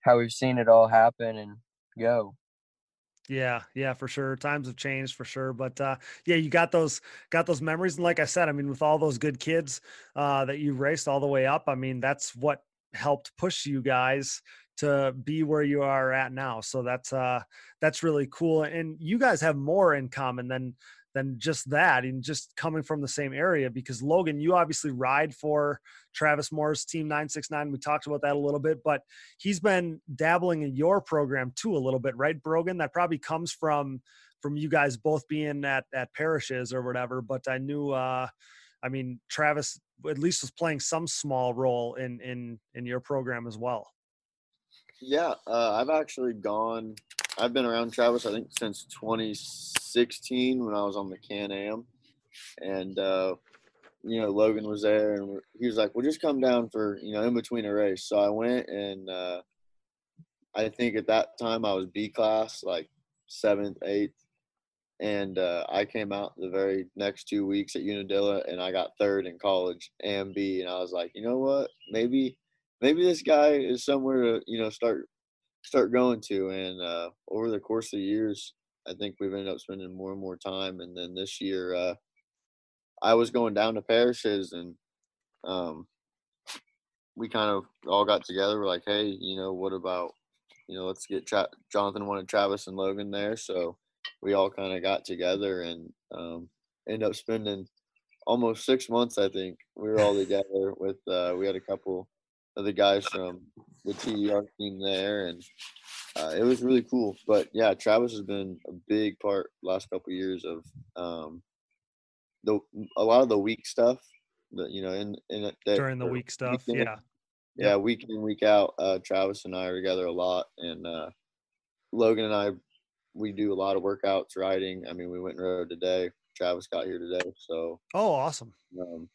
how we've seen it all happen and go. Yeah, yeah, for sure. Times have changed for sure, but uh, yeah, you got those got those memories, and like I said, I mean, with all those good kids uh, that you raced all the way up, I mean, that's what helped push you guys to be where you are at now. So that's uh, that's really cool, and you guys have more in common than than just that, and just coming from the same area. Because Logan, you obviously ride for Travis Moore's Team Nine Six Nine. We talked about that a little bit, but he's been dabbling in your program too a little bit, right, Brogan? That probably comes from from you guys both being at at parishes or whatever. But I knew, uh, I mean, Travis at least was playing some small role in in in your program as well. Yeah, uh, I've actually gone. I've been around Travis. I think since 2016 when I was on the Can Am, and uh, you know Logan was there, and he was like, "Well, just come down for you know in between a race." So I went, and uh, I think at that time I was B class, like seventh, eighth, and uh, I came out the very next two weeks at Unadilla, and I got third in college and B, and I was like, you know what, maybe maybe this guy is somewhere to you know start start going to and uh over the course of the years i think we've ended up spending more and more time and then this year uh i was going down to parishes and um we kind of all got together. We're like, hey, you know, what about, you know, let's get Tra- Jonathan wanted Travis and Logan there, so we all kind of got together and um, ended up spending almost six months. I think we were all together with. Uh, we had a couple of the guys from the TER team there, and uh, it was really cool. But yeah, Travis has been a big part last couple of years of um, the a lot of the week stuff. That you know, in in that, during the week stuff, weekend, yeah, yeah, week in week out. Uh, Travis and I are together a lot, and uh, Logan and I we do a lot of workouts riding. I mean, we went and rode today. Travis got here today, so oh, awesome. Um,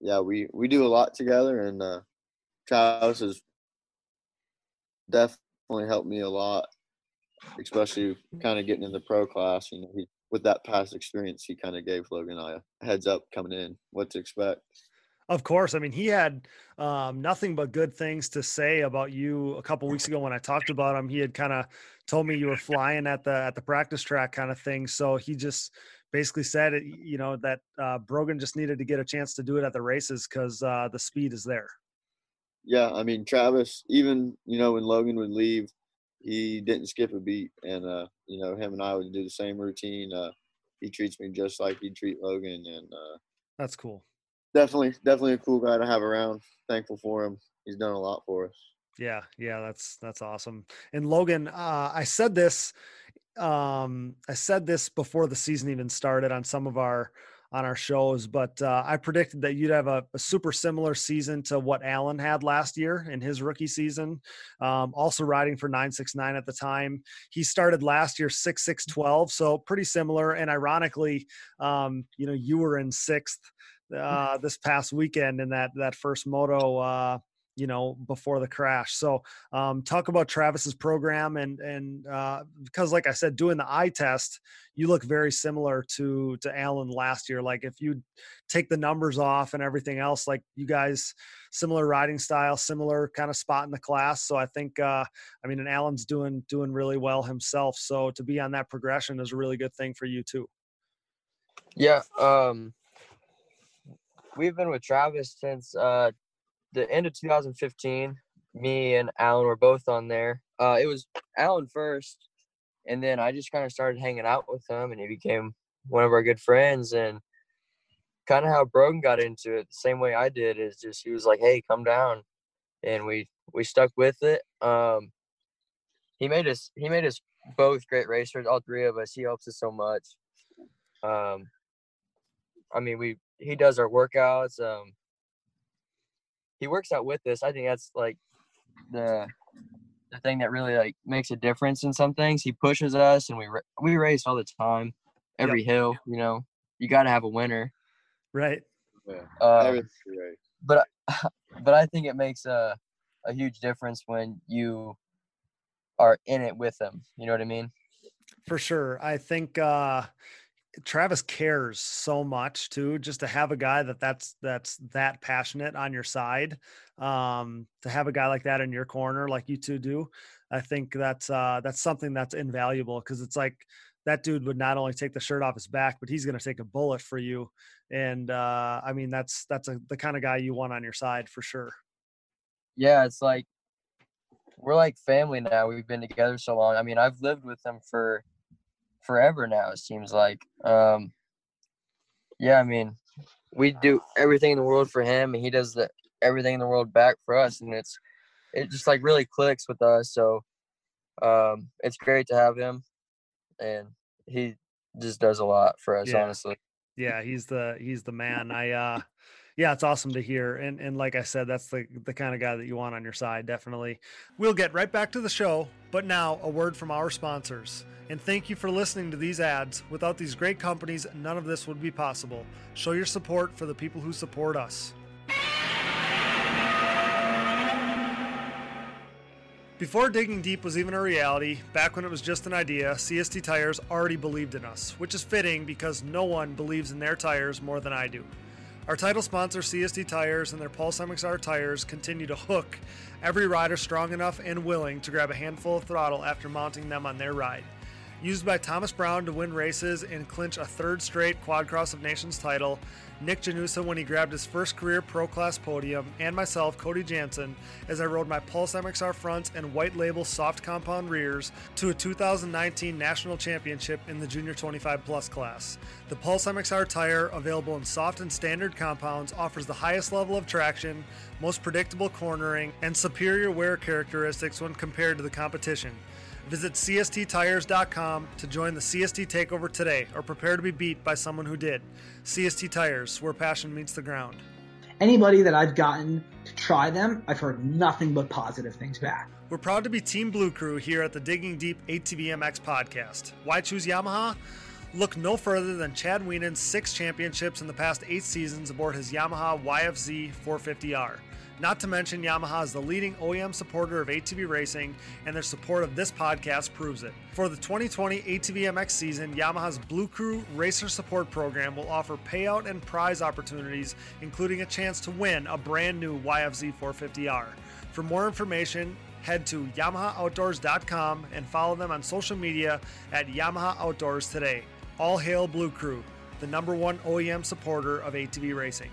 yeah, we we do a lot together, and uh, Travis has definitely helped me a lot, especially kind of getting in the pro class. You know, he, with that past experience, he kind of gave Logan I a heads up coming in, what to expect. Of course. I mean, he had um, nothing but good things to say about you a couple weeks ago when I talked about him. He had kind of told me you were flying at the at the practice track kind of thing. So he just basically said, you know, that uh, Brogan just needed to get a chance to do it at the races because uh, the speed is there. Yeah, I mean, Travis, even you know when Logan would leave, he didn't skip a beat, and uh, you know him and I would do the same routine. Uh, he treats me just like he'd treat Logan, and uh, that's cool definitely, definitely a cool guy to have around. Thankful for him. He's done a lot for us. Yeah, yeah, that's that's awesome. And Logan, uh, I said this, um, I said this before the season even started on some of our on our shows, but uh, I predicted that you'd have a, a, super similar season to what Allen had last year in his rookie season. Um, also riding for 969 at the time. He started last year 6612, so pretty similar. And ironically, um, you know, you were in sixth uh, this past weekend in that that first moto uh, you know before the crash. So um, talk about travis's program and and uh, because like i said doing the eye test you look very similar to to alan last year. Like if you take the numbers off and everything else like you guys similar riding style similar kind of spot in the class. So i think uh i mean and alan's doing doing really well himself. So to be on that progression is a really good thing for you too. Yeah um we've been with Travis since uh, the end of 2015. Me and Alan were both on there. Uh, it was Alan first, and then I just kind of started hanging out with him, and he became one of our good friends. And kind of how Brogan got into it, the same way I did, is just he was like, "Hey, come down," and we we stuck with it. Um, he made us he made us both great racers, all three of us. He helps us so much. Um, I mean, we he does our workouts. Um, he works out with us. I think that's like the the thing that really like makes a difference in some things. He pushes us, and we we race all the time, every yep. hill. You know, you got to have a winner, right? Yeah. Um, but but I think it makes a a huge difference when you are in it with them. You know what I mean? For sure. I think uh Travis cares so much too, just to have a guy that that's that's that passionate on your side. Um, to have a guy like that in your corner, like you two do, I think that's uh, that's something that's invaluable because it's like that dude would not only take the shirt off his back, but he's going to take a bullet for you. And uh, I mean, that's that's a, the kind of guy you want on your side for sure. Yeah, it's like we're like family now. We've been together so long. I mean, I've lived with them for forever now. It seems like. Um, yeah, I mean, we do everything in the world for him, and he does the everything in the world back for us, and it's it just like really clicks with us. So um, it's great to have him, and he just does a lot for us, yeah. honestly. Yeah, he's the he's the man. I uh yeah, it's awesome to hear. And and like I said, that's the the kind of guy that you want on your side, definitely. We'll get right back to the show, but now a word from our sponsors. And thank you for listening to these ads. Without these great companies, none of this would be possible. Show your support for the people who support us. Before Digging Deep was even a reality, back when it was just an idea, CST Tires already believed in us, which is fitting because no one believes in their tires more than I do. Our title sponsor, CST Tires, and their Pulse MXR tires continue to hook every rider strong enough and willing to grab a handful of throttle after mounting them on their ride. Used by Thomas Brown to win races and clinch a third straight Quad Cross of Nations title, Nick Janusa when he grabbed his first career pro class podium, and myself, Cody Jansen, as I rode my Pulse MXR fronts and white label soft compound rears to a 2019 national championship in the Junior 25 Plus class. The Pulse MXR tire, available in soft and standard compounds, offers the highest level of traction, most predictable cornering, and superior wear characteristics when compared to the competition. Visit CSTTires.com to join the CST takeover today or prepare to be beat by someone who did. CST Tires, where passion meets the ground. Anybody that I've gotten to try them, I've heard nothing but positive things back. We're proud to be Team Blue Crew here at the Digging Deep ATVMX podcast. Why choose Yamaha? Look no further than Chad Wienen's six championships in the past eight seasons aboard his Yamaha YFZ 450R. Not to mention, Yamaha is the leading OEM supporter of ATV racing, and their support of this podcast proves it. For the 2020 ATV MX season, Yamaha's Blue Crew Racer Support Program will offer payout and prize opportunities, including a chance to win a brand new YFZ 450R. For more information, head to YamahaOutdoors.com and follow them on social media at Yamaha Outdoors today. All hail Blue Crew, the number one OEM supporter of ATV racing.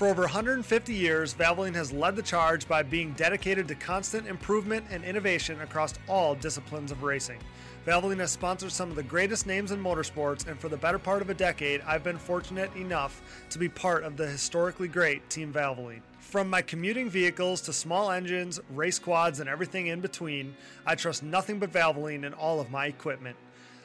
For over 150 years, Valvoline has led the charge by being dedicated to constant improvement and innovation across all disciplines of racing. Valvoline has sponsored some of the greatest names in motorsports, and for the better part of a decade, I've been fortunate enough to be part of the historically great Team Valvoline. From my commuting vehicles to small engines, race quads, and everything in between, I trust nothing but Valvoline in all of my equipment.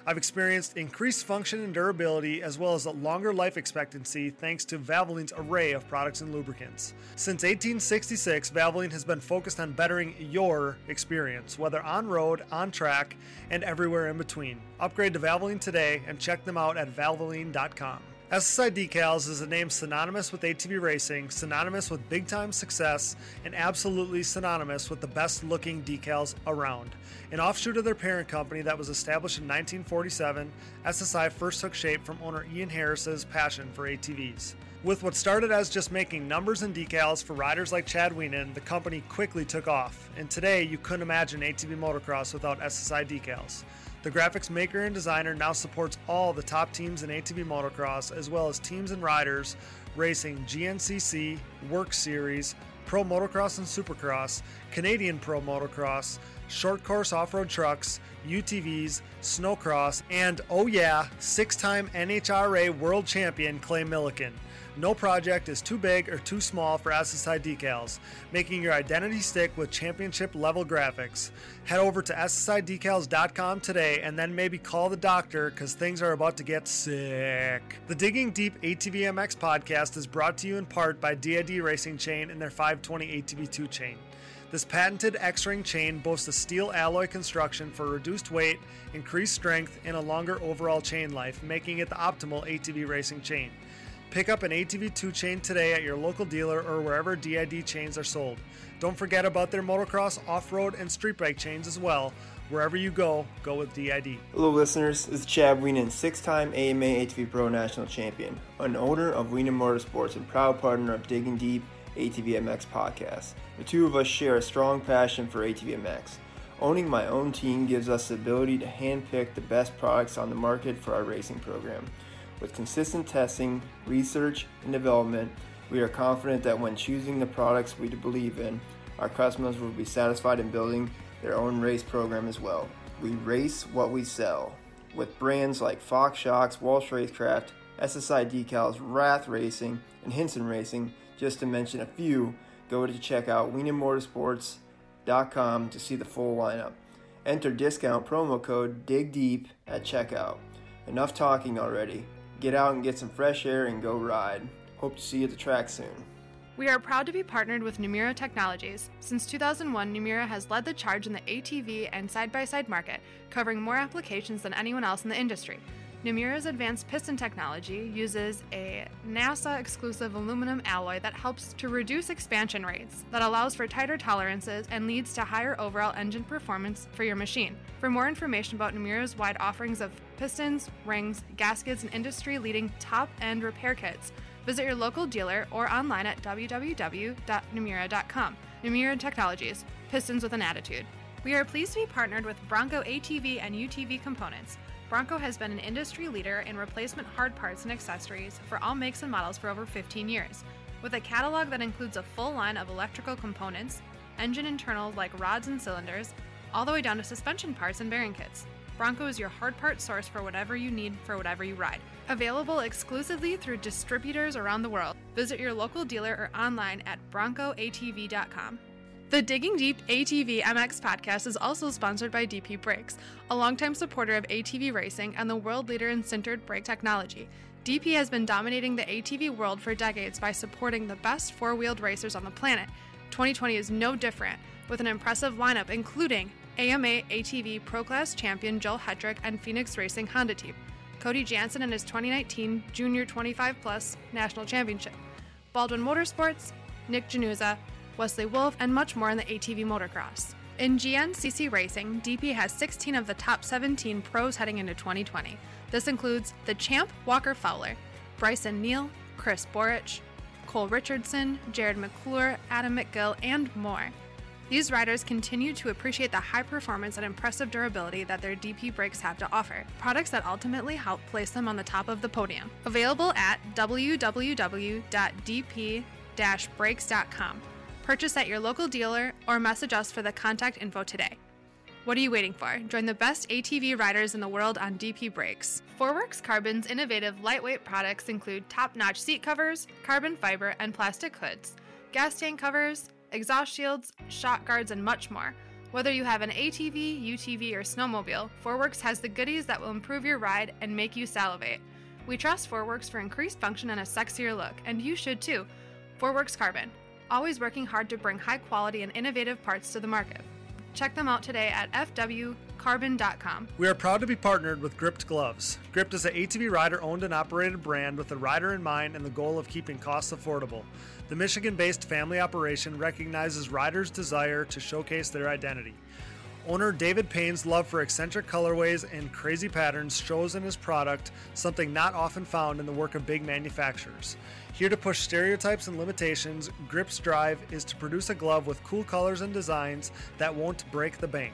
I've experienced increased function and durability as well as a longer life expectancy thanks to Valvoline's array of products and lubricants. Since 1866, Valvoline has been focused on bettering your experience, whether on road, on track, and everywhere in between. Upgrade to Valvoline today and check them out at valvoline.com. SSI Decals is a name synonymous with ATV racing, synonymous with big time success, and absolutely synonymous with the best looking decals around. An offshoot of their parent company that was established in 1947, SSI first took shape from owner Ian Harris's passion for ATVs. With what started as just making numbers and decals for riders like Chad Wienen, the company quickly took off, and today you couldn't imagine ATV motocross without SSI decals. The graphics maker and designer now supports all the top teams in ATV motocross, as well as teams and riders racing GNCC, WORCS Series, Pro Motocross and Supercross, Canadian Pro Motocross, short course off road trucks, UTVs, snowcross, and oh yeah, six time NHRA world champion Clay Millican. No project is too big or too small for SSI decals, making your identity stick with championship level graphics. Head over to SSIDecals.com today and then maybe call the doctor because things are about to get sick. The Digging Deep ATVMX podcast is brought to you in part by DID Racing Chain and their 520 ATV2 chain. This patented X ring chain boasts a steel alloy construction for reduced weight, increased strength, and a longer overall chain life, making it the optimal ATV racing chain. Pick up an ATV2 chain today at your local dealer or wherever DID chains are sold. Don't forget about their motocross, off road, and street bike chains as well. Wherever you go, go with DID. Hello, listeners. This is Chad Wienen, six time AMA ATV Pro National Champion, an owner of Wienen Motorsports and proud partner of Digging Deep ATVMX podcast. The two of us share a strong passion for ATVMX. Owning my own team gives us the ability to handpick the best products on the market for our racing program. With consistent testing, research, and development, we are confident that when choosing the products we believe in, our customers will be satisfied in building their own race program as well. We race what we sell. With brands like Fox Shocks, Walsh Racecraft, SSI Decals, Wrath Racing, and Hinson Racing, just to mention a few, go to check out WienenMotorsports.com to see the full lineup. Enter discount promo code DIGDEEP at checkout. Enough talking already. Get out and get some fresh air and go ride. Hope to see you at the track soon. We are proud to be partnered with Namura Technologies. Since 2001, Namura has led the charge in the ATV and side by side market, covering more applications than anyone else in the industry. Namura's advanced piston technology uses a NASA exclusive aluminum alloy that helps to reduce expansion rates, that allows for tighter tolerances, and leads to higher overall engine performance for your machine. For more information about Namura's wide offerings of pistons, rings, gaskets, and industry leading top end repair kits, visit your local dealer or online at www.namura.com. Namura Technologies, pistons with an attitude. We are pleased to be partnered with Bronco ATV and UTV components. Bronco has been an industry leader in replacement hard parts and accessories for all makes and models for over 15 years, with a catalog that includes a full line of electrical components, engine internals like rods and cylinders, all the way down to suspension parts and bearing kits. Bronco is your hard part source for whatever you need for whatever you ride. Available exclusively through distributors around the world. Visit your local dealer or online at broncoatv.com. The Digging Deep ATV MX podcast is also sponsored by DP Brakes, a longtime supporter of ATV racing and the world leader in sintered brake technology. DP has been dominating the ATV world for decades by supporting the best four wheeled racers on the planet. 2020 is no different, with an impressive lineup including AMA ATV Pro Class champion Joel Hetrick and Phoenix Racing Honda team, Cody Jansen and his 2019 Junior 25 Plus National Championship, Baldwin Motorsports, Nick Januza, Wesley Wolf, and much more in the ATV motocross. In GNCC Racing, DP has 16 of the top 17 pros heading into 2020. This includes the champ Walker Fowler, Brycen Neal, Chris Borich, Cole Richardson, Jared McClure, Adam McGill, and more. These riders continue to appreciate the high performance and impressive durability that their DP brakes have to offer, products that ultimately help place them on the top of the podium. Available at www.dp-brakes.com. Purchase at your local dealer or message us for the contact info today. What are you waiting for? Join the best ATV riders in the world on DP Brakes. Forworks Carbon's innovative lightweight products include top notch seat covers, carbon fiber, and plastic hoods, gas tank covers, exhaust shields, shock guards, and much more. Whether you have an ATV, UTV, or snowmobile, Forworks has the goodies that will improve your ride and make you salivate. We trust Forworks for increased function and a sexier look, and you should too. Forworks Carbon, always working hard to bring high quality and innovative parts to the market. Check them out today at fwcarbon.com. We are proud to be partnered with Gript Gloves. Gript is an ATV rider owned and operated brand with the rider in mind and the goal of keeping costs affordable. The Michigan based family operation recognizes riders' desire to showcase their identity. Owner David Payne's love for eccentric colorways and crazy patterns shows in his product, something not often found in the work of big manufacturers. Here to push stereotypes and limitations, Gript's drive is to produce a glove with cool colors and designs that won't break the bank.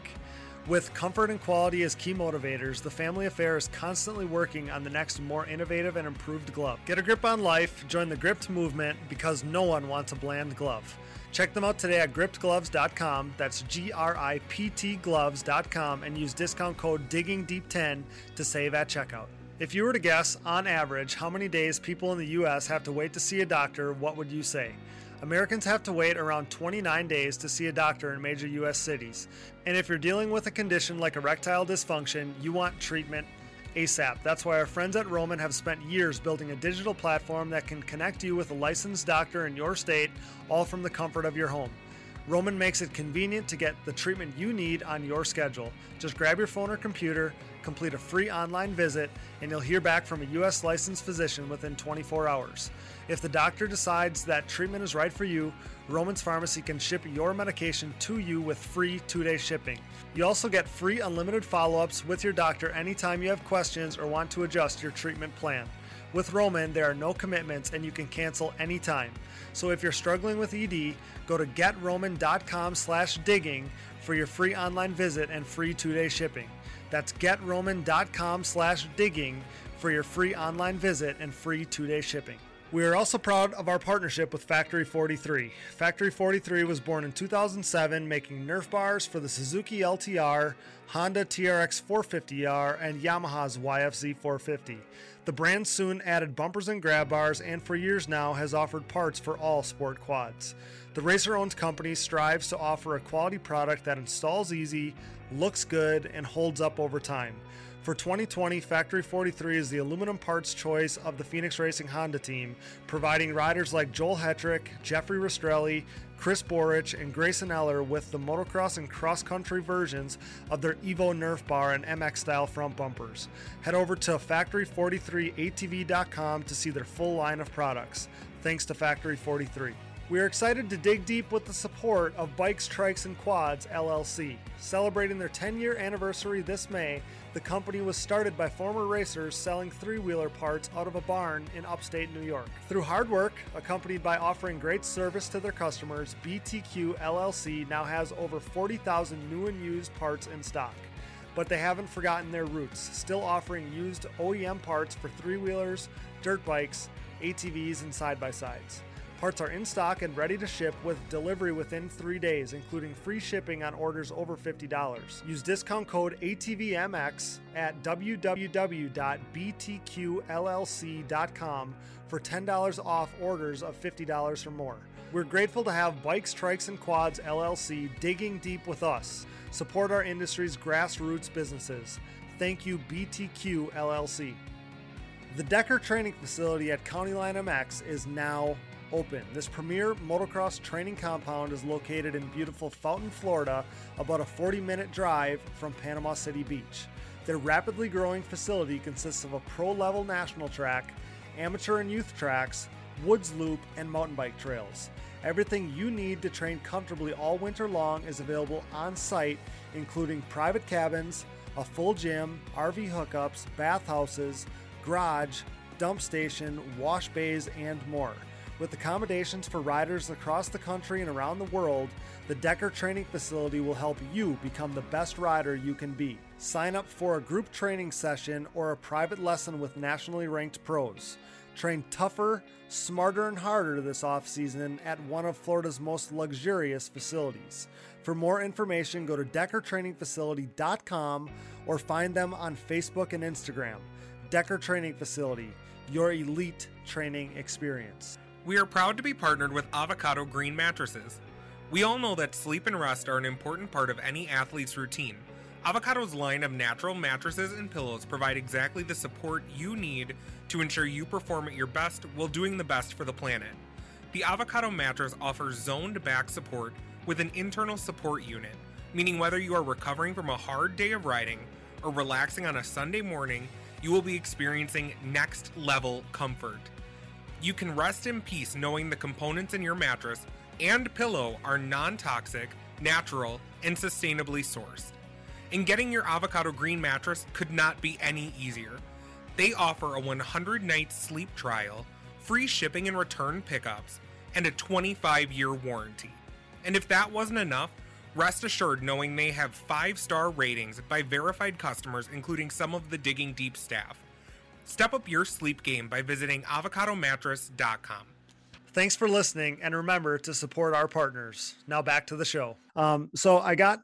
With comfort and quality as key motivators, the family affair is constantly working on the next more innovative and improved glove. Get a grip on life, join the Gript movement because no one wants a bland glove. Check them out today at griptgloves.com. That's G R I P T gloves.com and use discount code DIGGINGDEEP10 to save at checkout. If you were to guess, on average, how many days people in the US have to wait to see a doctor, what would you say? Americans have to wait around 29 days to see a doctor in major US cities. And if you're dealing with a condition like erectile dysfunction, you want treatment ASAP. That's why our friends at Roman have spent years building a digital platform that can connect you with a licensed doctor in your state, all from the comfort of your home. Roman makes it convenient to get the treatment you need on your schedule. Just grab your phone or computer, complete a free online visit, and you'll hear back from a U.S. licensed physician within 24 hours. If the doctor decides that treatment is right for you, Roman's Pharmacy can ship your medication to you with free two day shipping. You also get free unlimited follow ups with your doctor anytime you have questions or want to adjust your treatment plan. With Roman, there are no commitments and you can cancel anytime. So if you're struggling with ED, go to getroman.com slash digging for your free online visit and free two-day shipping. That's getroman.com slash digging for your free online visit and free two-day shipping. We are also proud of our partnership with Factory 43. Factory 43 was born in 2007, making Nerf bars for the Suzuki LTR, Honda TRX 450R, and Yamaha's YFZ 450. The brand soon added bumpers and grab bars, and for years now has offered parts for all sport quads. The racer owned company strives to offer a quality product that installs easy, looks good, and holds up over time. For 2020, Factory 43 is the aluminum parts choice of the Phoenix Racing Honda team, providing riders like Joel Hetrick, Jeffrey Rastrelli, Chris Borich, and Grayson Eller with the motocross and cross country versions of their Evo Nerf bar and MX style front bumpers. Head over to factory43atv.com to see their full line of products. Thanks to Factory 43. We are excited to dig deep with the support of Bikes, Trikes, and Quads LLC. Celebrating their 10 year anniversary this May, the company was started by former racers selling three wheeler parts out of a barn in upstate New York. Through hard work, accompanied by offering great service to their customers, BTQ LLC now has over 40,000 new and used parts in stock. but they haven't forgotten their roots, still offering used OEM parts for three wheelers, dirt bikes, ATVs, and side by sides. Parts are in stock and ready to ship with delivery within three days, including free shipping on orders over $50. Use discount code ATVMX at www.btqllc.com for $10 off orders of $50 or more. We're grateful to have Bikes, Trikes, and Quads LLC digging deep with us. Support our industry's grassroots businesses. Thank you, BTQ LLC. The Decker Training Facility at County Line MX is now open. This premier motocross training compound is located in beautiful Fountain, Florida, about a 40 minute drive from Panama City Beach. Their rapidly growing facility consists of a pro level national track, amateur and youth tracks, woods loop, and mountain bike trails. Everything you need to train comfortably all winter long is available on site, including private cabins, a full gym, RV hookups, bathhouses, garage, dump station, wash bays, and more. With accommodations for riders across the country and around the world, the Decker Training Facility will help you become the best rider you can be. Sign up for a group training session or a private lesson with nationally ranked pros. Train tougher, smarter, and harder this offseason at one of Florida's most luxurious facilities. For more information, go to DeckerTrainingFacility.com or find them on Facebook and Instagram. Decker Training Facility, your elite training experience. We are proud to be partnered with Avocado Green Mattresses. We all know that sleep and rest are an important part of any athlete's routine. Avocado's line of natural mattresses and pillows provide exactly the support you need to ensure you perform at your best while doing the best for the planet. The Avocado mattress offers zoned back support with an internal support unit, meaning whether you are recovering from a hard day of riding or relaxing on a Sunday morning, you will be experiencing next level comfort. You can rest in peace knowing the components in your mattress and pillow are non toxic, natural, and sustainably sourced. And getting your avocado green mattress could not be any easier. They offer a 100 night sleep trial, free shipping and return pickups, and a 25 year warranty. And if that wasn't enough, rest assured knowing they have 5 star ratings by verified customers, including some of the Digging Deep staff. Step up your sleep game by visiting avocadomattress.com. Thanks for listening, and remember to support our partners. Now back to the show. Um, so I got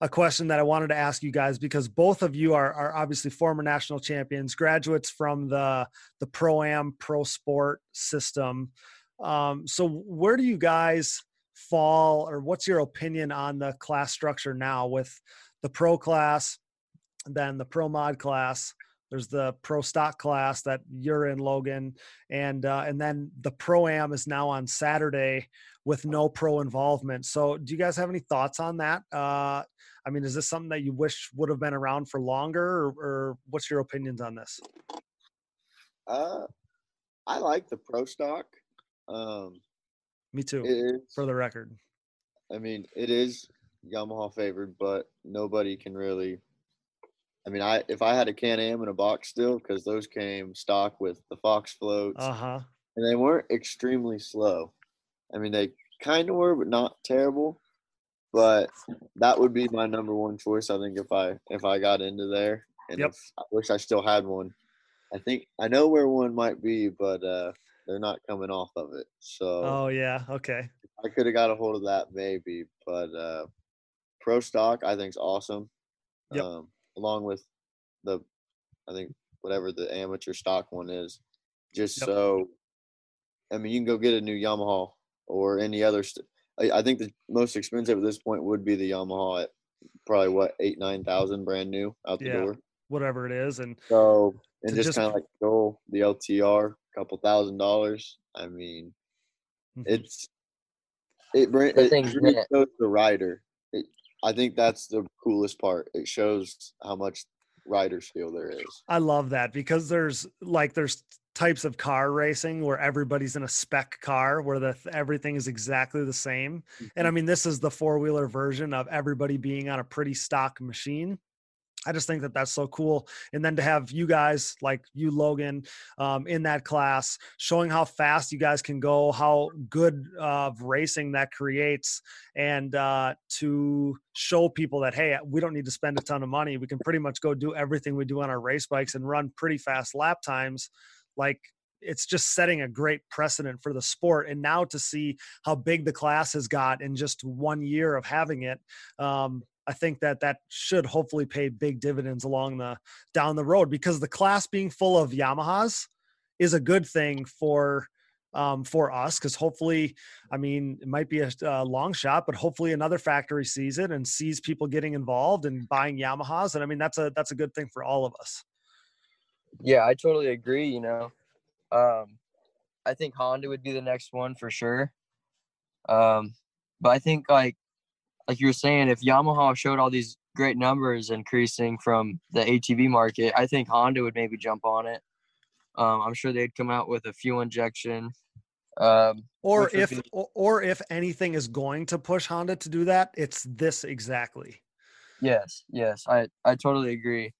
a question that I wanted to ask you guys because both of you are, are obviously former national champions, graduates from the the pro am pro sport system. Um, so where do you guys fall, or what's your opinion on the class structure now with the pro class, then the pro mod class? There's the pro stock class that you're in, Logan, and uh, and then the pro am is now on Saturday with no pro involvement. So, do you guys have any thoughts on that? Uh, I mean, is this something that you wish would have been around for longer, or, or what's your opinions on this? Uh, I like the pro stock. Um, Me too. is, For the record, I mean, it is Yamaha favored, but nobody can really. I mean, I if I had a Can Am in a box still, because those came stock with the Fox floats, uh huh. and they weren't extremely slow. I mean, they kind of were, but not terrible. But that would be my number one choice. I think if I if I got into there, and Yep. if, I wish I still had one. I think I know where one might be, but uh, they're not coming off of it. So Oh yeah. Okay. I could have got a hold of that maybe, but uh, pro stock I think is awesome. Yep. Um, along with the, I think whatever the amateur stock one is, just Yep. so. I mean, you can go get a new Yamaha or any other. St- I, I think the most expensive at this point would be the Yamaha at probably what eight nine thousand brand new out the Yeah. door. Whatever it is, and So and just, just- kind of like go the LTR, couple thousand dollars. I mean, Mhm. it's it, brings The it thing's shows the rider. It, I think that's the coolest part. It shows how much rider skill there is. I love that because there's like there's types of car racing where everybody's in a spec car where the everything is exactly the same. And I Mm-hmm. mean this is the four-wheeler version of everybody being on a pretty stock machine. I just think that that's so cool. And then to have you guys like you, Logan, um, in that class, showing how fast you guys can go, how good of racing that creates, and uh, to show people that, hey, we don't need to spend a ton of money. We can pretty much go do everything we do on our race bikes and run pretty fast lap times. Like it's just setting a great precedent for the sport. And now to see how big the class has got in just one year of having it, um, I think that that should hopefully pay big dividends along the down the road because the class being full of Yamahas is a good thing for um, for us because hopefully, I mean, it might be a, a, long shot, but hopefully another factory sees it and sees people getting involved and buying Yamahas, and I mean that's a that's a good thing for all of us. Yeah, I totally agree. You know, um, I think Honda would be the next one for sure. Um, but I think like like you were saying, if Yamaha showed all these great numbers increasing from the ATV market, I think Honda would maybe jump on it. Um, I'm sure they'd come out with a fuel injection. Um, or if be- or if anything is going to push Honda to do that, it's this exactly. Yes, yes, I I totally agree,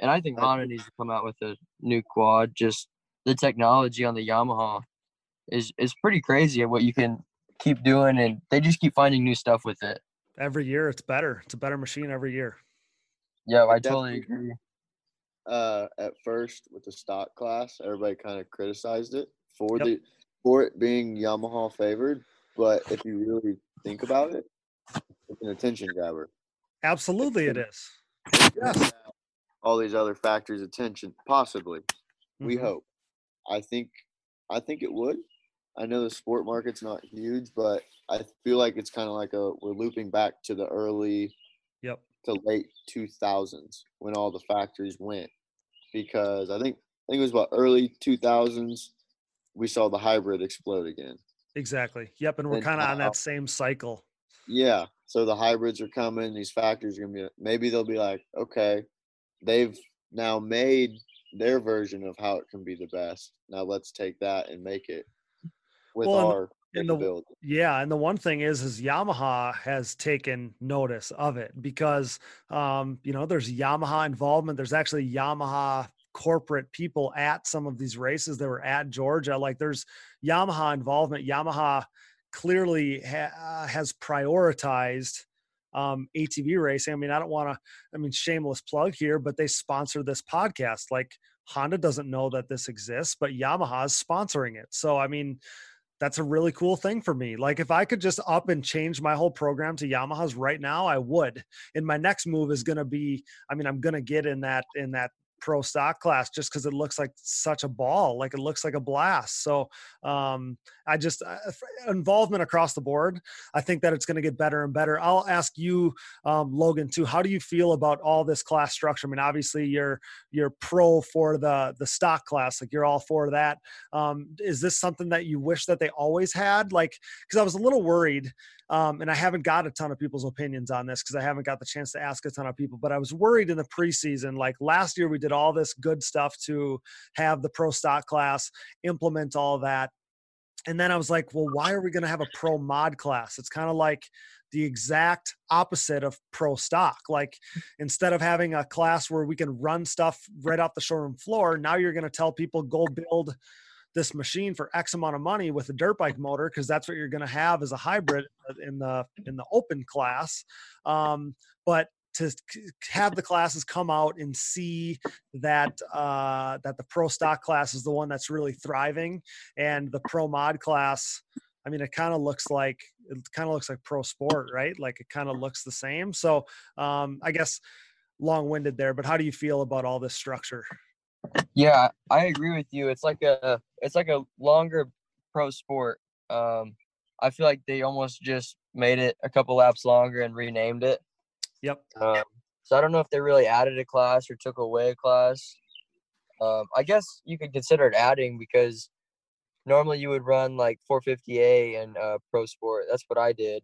and I think Honda needs to come out with a new quad. Just the technology on the Yamaha is is pretty crazy at what you can keep doing, and they just keep finding new stuff with it every year it's better. It's a better machine every year. Yeah, I totally agree. Uh, at first with the stock class, everybody kind of criticized it for yep. the for it being Yamaha favored. But if you really think about it, it's an attention grabber. Absolutely, it is. Yes. All these other factors' attention, possibly. Mm-hmm. We hope. I think. I think it would. I know the sport market's not huge, but I feel like it's kind of like a we're looping back to the early, yep, to late two thousands when all the factories went, because I think I think it was about early two thousands we saw the hybrid explode again. Exactly. Yep, and we're kind of on that same cycle. Yeah. So the hybrids are coming. These factories are gonna be maybe they'll be like, okay, they've now made their version of how it can be the best. Now let's take that and make it with well, our and the, yeah, and the one thing is, is Yamaha has taken notice of it because, um, you know, there's Yamaha involvement. There's actually Yamaha corporate people at some of these races that were at Georgia. Like there's Yamaha involvement. Yamaha clearly ha- uh, has prioritized um, ATV racing. I mean, I don't want to, I mean, shameless plug here, but they sponsor this podcast. Like Honda doesn't know that this exists, but Yamaha is sponsoring it. So, I mean, that's a really cool thing for me. Like if I could just up and change my whole program to Yamahas right now, I would. And my next move is going to be I mean I'm going to get in that in that pro stock class just because it looks like such a ball like it looks like a blast so um, i just uh, involvement across the board i think that it's going to get better and better i'll ask you um, logan too how do you feel about all this class structure i mean obviously you're you're pro for the the stock class like you're all for that. Um, is this something that you wish that they always had like because i was a little worried um, and I haven't got a ton of people's opinions on this because I haven't got the chance to ask a ton of people. But I was worried in the preseason. Like last year, we did all this good stuff to have the pro stock class implement all that. And then I was like, well, why are we going to have a pro mod class? It's kind of like the exact opposite of pro stock. Like instead of having a class where we can run stuff right off the showroom floor, now you're going to tell people go build this machine for X amount of money with a dirt bike motor because that's what you're going to have as a hybrid in the in the open class. Um, but to have the classes come out and see that uh, that the pro stock class is the one that's really thriving, and the pro mod class. I mean, it kind of looks like it kind of looks like pro sport, right? Like it kind of looks the same. So um, I guess long-winded there, but how do you feel about all this structure? Yeah, I agree with you. It's like a it's like a longer pro sport. Um, I feel like they almost just made it a couple laps longer and renamed it. Yep. Um, so I don't know if they really added a class or took away a class. Um, I guess you could consider it adding because normally you would run like 450A and uh, pro sport. That's what I did.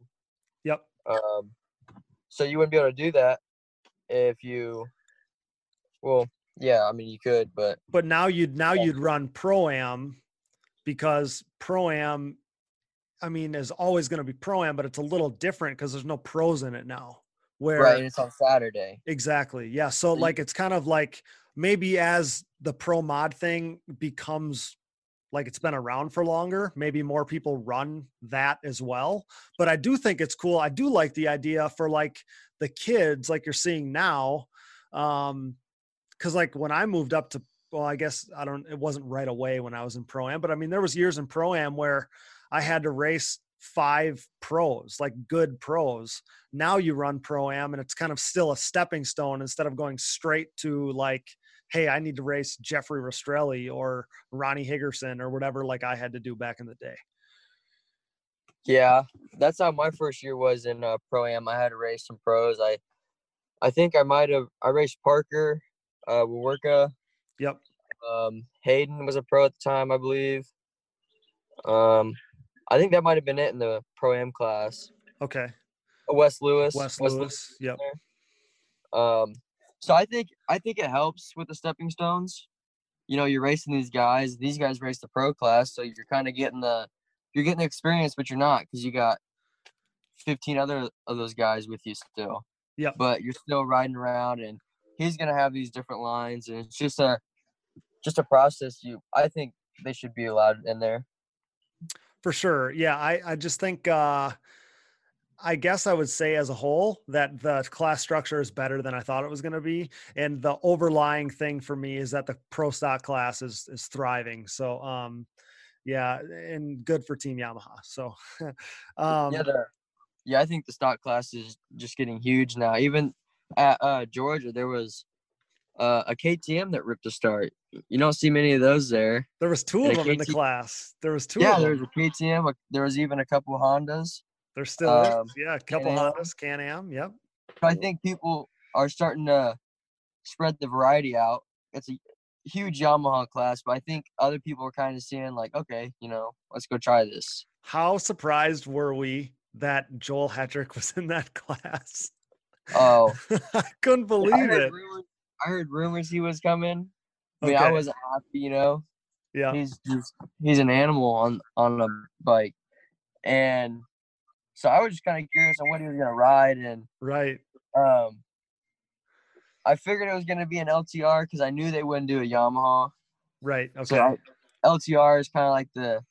Yep. Um, so you wouldn't be able to do that if you, well, yeah, I mean you could, but but now you'd now yeah. you'd run pro am because pro am, I mean, is always going to be pro am, but it's a little different because there's no pros in it now. Where right, it's on Saturday. exactly yeah so like it's kind of like maybe as the pro mod thing becomes like it's been around for longer maybe more people run that as well but i do think it's cool i do like the idea for like the kids like you're seeing now um because like when i moved up to well i guess i don't it wasn't right away when i was in pro am but i mean there was years in pro am where i had to race five pros like good pros now you run pro am and it's kind of still a stepping stone instead of going straight to like hey i need to race jeffrey rastrelli or ronnie higgerson or whatever like i had to do back in the day Yeah, that's how my first year was in uh, pro am. I had to race some pros. I, I think I might have. I raced Parker, uh, Wawerka. yep Um, Hayden was a pro at the time, I believe. Um, I think that might have been it in the pro am class. okay Wes Lewis. wes Wes lewis yep Um, so I think I think it helps with the stepping stones. You know, you're racing these guys. These guys race the pro class, so you're kind of getting the you're getting the experience, but you're not because you got 15 other of those guys with you still. Yep. But you're still riding around, and he's gonna have these different lines, and it's just a just a process. You, I think they should be allowed in there. For sure yeah i i just think uh I guess I would say as a whole that the class structure is better than I thought it was going to be, and the overlying thing for me is that the pro stock class is is thriving. So, um, yeah, and good for Team Yamaha. So, um, yeah, the, yeah, I think the stock class is just getting huge now. Even at uh, Georgia, there was uh, a KTM that ripped a start. You don't see many of those there. there was two and of them in the class. There was two yeah, there was a KTM. a- There was even a couple Hondas. There still um, is. Yeah, a couple Can-Am. Hondas, Can Am. Yep. I think people are starting to spread the variety out. It's a huge Yamaha class, but I think other people are kind of seeing like, okay, you know, let's go try this. How surprised were we that Joel Hetrick was in that class? Oh, I couldn't I believe heard, it. rumors, I heard rumors he was coming. I mean, I wasn't happy, you know. Yeah. he's just he's an animal on on a bike and so i was just kind of curious on what he was going to ride and Right. um i figured it was going to be an ltr because i knew they wouldn't do a yamaha Right. Okay. so I, ltr is kind of like the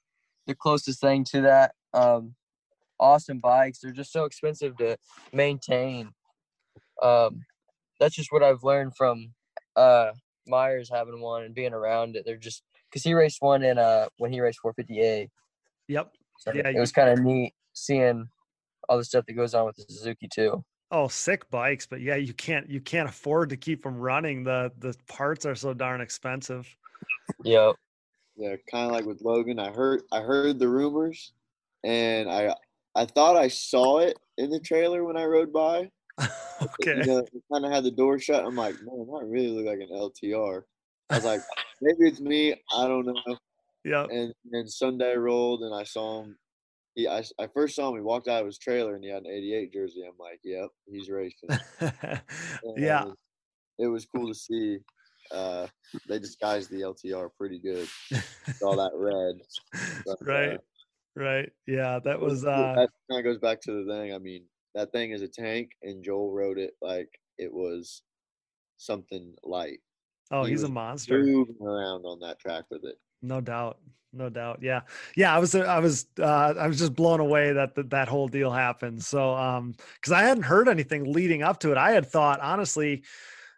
the closest thing to that um awesome bikes they're just so expensive to maintain um that's just what i've learned from uh myers having one and being around it they're just because he raced one in uh when he raced 450a yep. so Yeah, it was kind of neat seeing all the stuff that goes on with the Suzuki too. Oh, sick bikes, but yeah, you can't you can't afford to keep them running. The the parts are so darn expensive. Yep. Yeah, kind of like with Logan. I heard I heard the rumors, and I I thought I saw it in the trailer when I rode by. okay. You know, it kind of had the door shut. I'm like, man, that really look like an LTR. I was like, maybe it's me. I don't know. Yeah. And then Sunday rolled, and I saw him. He, I, I first saw him. He walked out of his trailer, and he had an '88 jersey. I'm like, yep, he's racing. yeah. And it was cool to see. Uh, they disguised the LTR pretty good. All that red. But, right. uh, Right. Yeah. That was was uh that kind of goes back to the thing. I mean, that thing is a tank, and Joel wrote it like it was something light. oh, he he's a monster. Moving around on that track with it. No doubt. No doubt. Yeah. Yeah. I was, I was, uh, I was just blown away that that, that whole deal happened. So, um, cause I hadn't heard anything leading up to it. I had thought, honestly,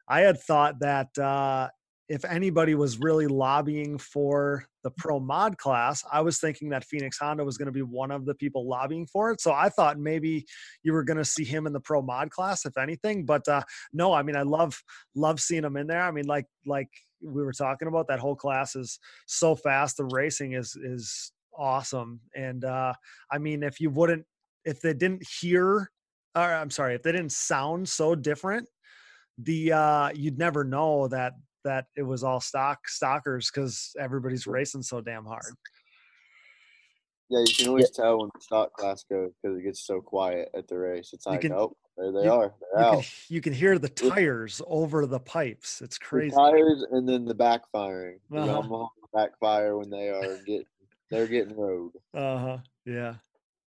I had thought that, uh, if anybody was really lobbying for the pro mod class, I was thinking that Phoenix Honda was going to be one of the people lobbying for it. So I thought maybe you were going to see him in the pro mod class, if anything. But uh, no, I mean, I love love seeing him in there. I mean, like like we were talking about, that whole class is so fast. The racing is is awesome. And uh, I mean, if you wouldn't, if they didn't hear, or I'm sorry, if they didn't sound so different, the uh, you'd never know that that it was all stock stalkers because everybody's racing so damn hard. Yeah, you can always tell when the stock class goes because it gets so quiet at the race. It's like, can- oh, there they you- are. They're You out. can, you can hear the tires over the pipes. It's The crazy. tires and then the backfiring. The Uh-huh. Yamaha backfire when they are getting they're getting rode. Uh huh. Yeah.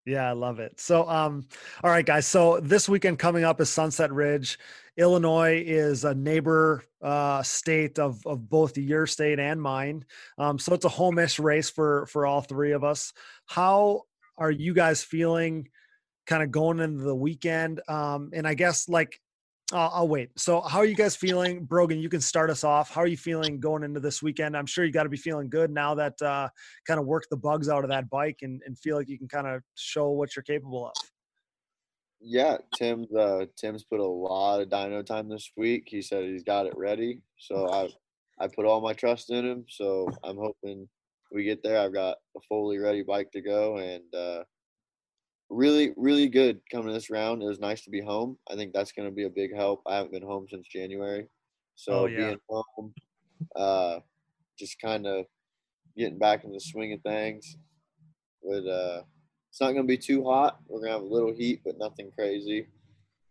Yeah, I love it. So, um, all right, guys. So this weekend coming up is Sunset Ridge. Illinois is a neighbor uh, state of of both your state and mine. Um, so it's a home-ish race for for all three of us. How are you guys feeling? Kind of going into the weekend, um, and I guess like I'll, I'll wait. So, how are you guys feeling, Brogan? You can start us off. How are you feeling going into this weekend? I'm sure you got to be feeling good now that uh, kind of work the bugs out of that bike and, and feel like you can kind of show what you're capable of. Yeah, Tim's uh, Tim's put a lot of dyno time this week. He said he's got it ready, so I I put all my trust in him. So I'm hoping we get there. I've got a fully ready bike to go, and uh, really, really good coming this round. It was nice to be home. I think that's going to be a big help. I haven't been home since January, so Oh, yeah. being home, uh, just kind of getting back in the swing of things. With uh, it's not going to be too hot. We're going to have a little heat, but nothing crazy.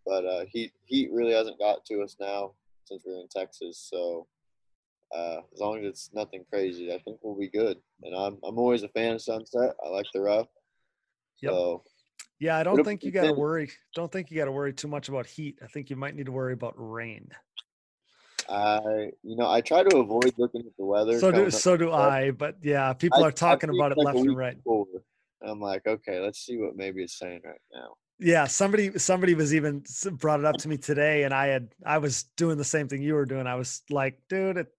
But uh, heat heat really hasn't got to us now since we're in Texas. So uh, as long as it's nothing crazy, I think we'll be good. And I'm I'm always a fan of sunset. I like the rough. Yep. So Yeah, I don't It'll think you got to worry. Don't think you got to worry too much about heat. I think you might need to worry about rain. I you know I try to avoid looking at the weather. So do so do I. But yeah, people I- are talking about it like left and right. before, I'm like, okay, let's see what maybe it's saying right now. Yeah, somebody somebody was even brought it up to me today, and I had I was doing the same thing you were doing. I was like, dude, it's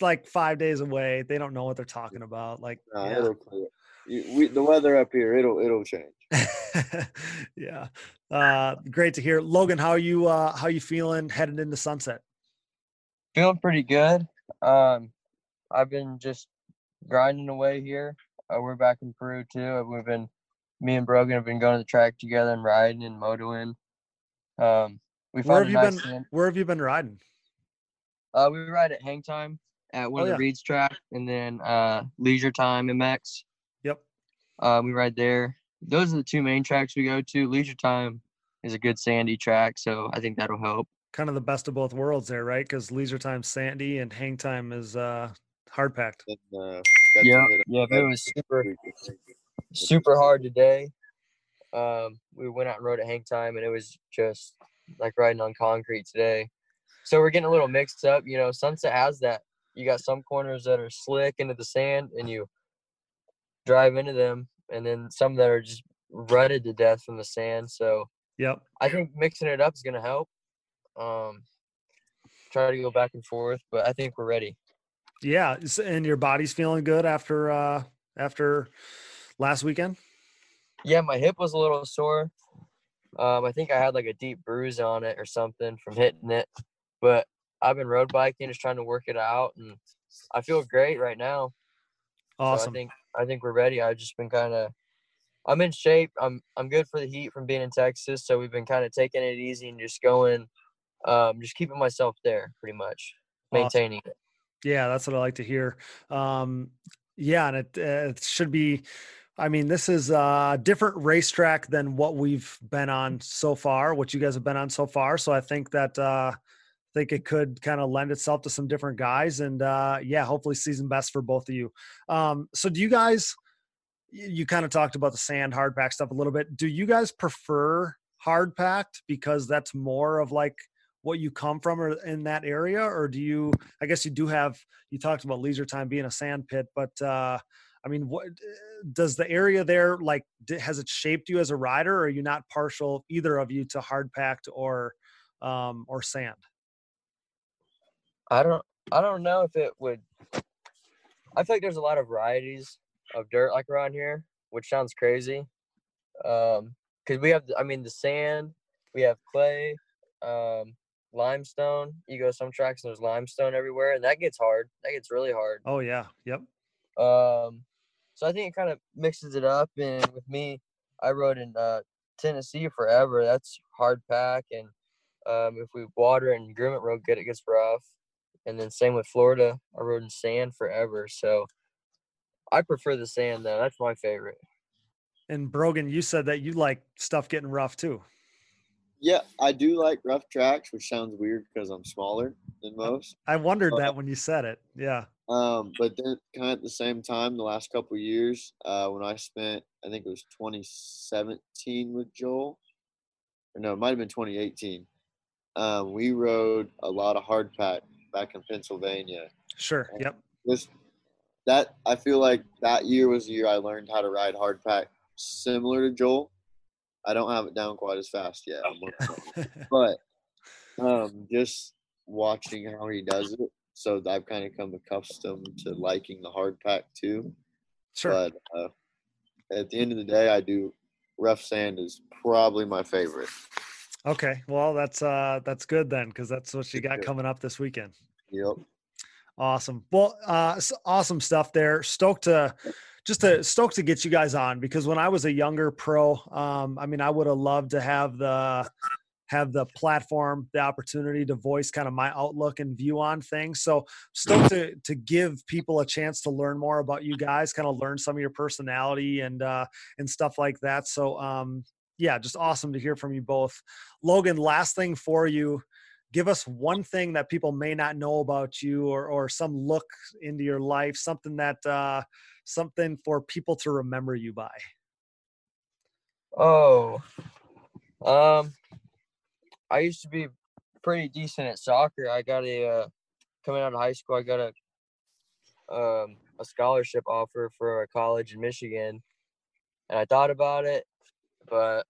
like five days away. They don't know what they're talking about. Like, No, yeah. it'll clear. You, we, the weather up here, it'll it'll change. yeah. Uh, great to hear, Logan. How you uh, how you feeling headed into sunset? Feeling pretty good. Um, I've been just grinding away here. Uh, we're back in Peru too. We've been, me and Brogan have been going to the track together and riding and motoing. Um, we Where have you nice been? Where have you been riding? Uh, we ride at Hang Time at one Oh, of yeah. the Reeds track, and then uh, Leisure Time MX. Yep. Uh, we ride there. Those are the two main tracks we go to. Leisure Time is a good sandy track, so I think that'll help. Kind of the best of both worlds there, right? Because leisure time sandy and hang time is uh, hard packed. Uh, Yeah, yeah. It was super week, I think. super hard today. Um, we went out and rode at Hang Time, and it was just like riding on concrete today. So we're getting a little mixed up. You know, Sunset has that. You got some corners that are slick into the sand, and you drive into them, and then some that are just rutted to death from the sand. So Yep. I think mixing it up is gonna help. Um, try to go back and forth, but I think we're ready. Yeah, and your body's feeling good after uh after last weekend. Yeah, my hip was a little sore. Um, I think I had like a deep bruise on it or something from hitting it. But I've been road biking, just trying to work it out, and I feel great right now. So Awesome. I think I think we're ready. I've just been kind of, I'm in shape. I'm I'm good for the heat from being in Texas. So we've been kind of taking it easy and just going, um, just keeping myself there, pretty much, Awesome. maintaining it. Yeah, that's what I like to hear. Um, yeah, and it, uh, it should be. I mean, this is a different racetrack than what we've been on so far, what you guys have been on so far. So I think that uh, think it could kind of lend itself to some different guys, and uh, yeah, hopefully season best for both of you. Um, so do you guys? You kind of talked about the sand hard pack stuff a little bit. Do you guys prefer hard packed because that's more of like what you come from or in that area or do you i guess you do have you talked about leisure time being a sand pit but uh i mean what does the area there like has it shaped you as a rider or are you not partial either of you to hard packed or um or sand I don't I don't know if it would I feel like there's a lot of varieties of dirt like around here, which sounds crazy. Um cuz we have I mean the sand, we have clay, um limestone. You go some tracks and there's limestone everywhere and that gets hard. That gets really hard. oh yeah yep Um so I think it kind of mixes it up and with me I rode in uh Tennessee forever. That's hard pack and um if we water and groom it real good it gets rough. And then same with Florida. I rode in sand forever. So I prefer the sand though. That's my favorite. and brogan you said that you like stuff getting rough too Yeah, I do like rough tracks, which sounds weird because I'm smaller than most. i wondered Uh, that when you said it yeah Um, but then kind of at the same time, the last couple years, uh, when I spent, I think it was 2017 with Joel, or no, it might have been 2018. Um, we rode a lot of hardpack back in Pennsylvania. Sure. And Yep. This that I feel like that year was the year I learned how to ride hardpack, similar to Joel. I don't have it down quite as fast yet. I'm working on it. but um, just watching how he does it, so I've kind of come accustomed to liking the hard pack too. sure. But uh, at the end of the day, I do rough sand is probably my favorite. Okay. Well, that's uh that's good then because that's what you got coming up this weekend. Yep. Awesome. Well, uh, awesome stuff there. Stoked to just to stoked to get you guys on because when I was a younger pro, um, I mean, I would have loved to have the have the platform, the opportunity to voice kind of my outlook and view on things. So stoked to to give people a chance to learn more about you guys, kind of learn some of your personality and uh, and stuff like that. So um, yeah, just awesome to hear from you both. Logan, last thing for you give us one thing that people may not know about you or or some look into your life something that uh something for people to remember you by Oh, um, I used to be pretty decent at soccer. I got a uh, coming out of high school. I got a um a scholarship offer for a college in Michigan, and I thought about it, but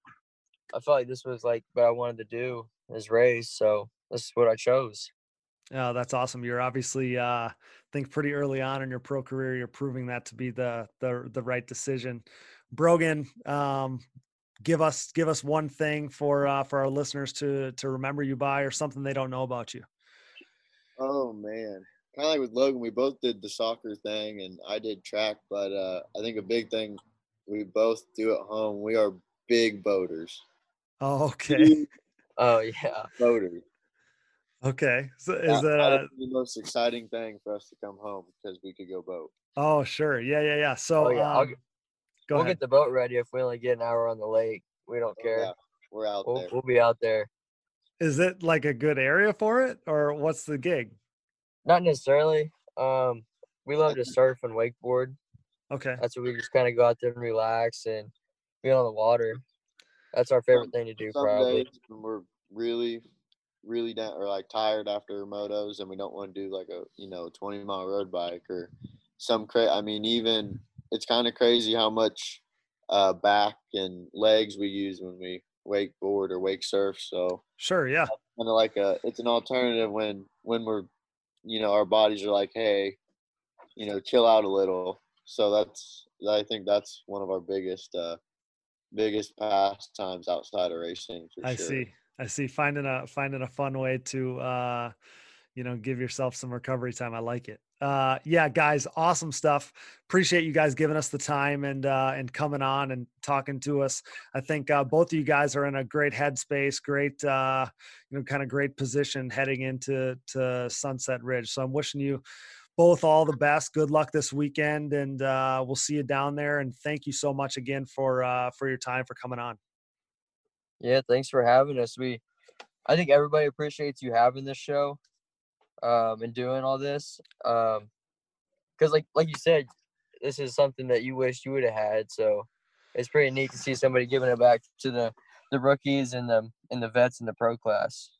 I felt like this was like what I wanted to do is race. So this is what I chose. oh that's awesome you're obviously uh I think pretty early on in your pro career you're proving that to be the the the right decision brogan um give us give us one thing for uh for our listeners to to remember you by or something they don't know about you Oh man, kind of like with Logan, we both did the soccer thing, and I did track. But uh, I think a big thing we both do at home. We are big boaters. oh okay Oh yeah. boaters. Okay so is That- that that uh, the most exciting thing for us to come home because we could go boat. oh sure yeah yeah yeah so Oh yeah. I'll, um, go we'll ahead get the boat ready if we only get an hour on the lake. We don't Oh, care. yeah, we're out We'll, there. we'll be out there. Is it like a good area for it, or what's the gig? Not necessarily. Um, we love to surf and wakeboard. Okay, That's what we just kind of go out there and relax and be on the water. That's our favorite thing to do, Some probably. days when we're really, really down or like tired after motos, and we don't want to do like a you know twenty mile road bike or some cra I mean, even it's kind of crazy how much uh, back and legs we use when we wakeboard or wake surf. So sure, yeah, kind of like a it's an alternative when when we're you know our bodies are like hey you know chill out a little so that's i think that's one of our biggest uh biggest pastimes outside of racing for I sure. see, I see. Finding a finding a fun way to, uh, you know, give yourself some recovery time. I like it. Uh, yeah, guys, awesome stuff. Appreciate you guys giving us the time and uh, and coming on and talking to us. I think uh, both of you guys are in a great headspace, great, uh, you know, kind of great position heading into to Sunset Ridge. So I'm wishing you both all the best. Good luck this weekend, and uh, we'll see you down there. And thank you so much again for uh, for your time for coming on. Yeah, thanks for having us. We, I think everybody appreciates you having this show, um, and doing all this. Um, because like like you said, this is something that you wish you would have had. So it's pretty neat to see somebody giving it back to the the rookies and the and the vets in the pro class.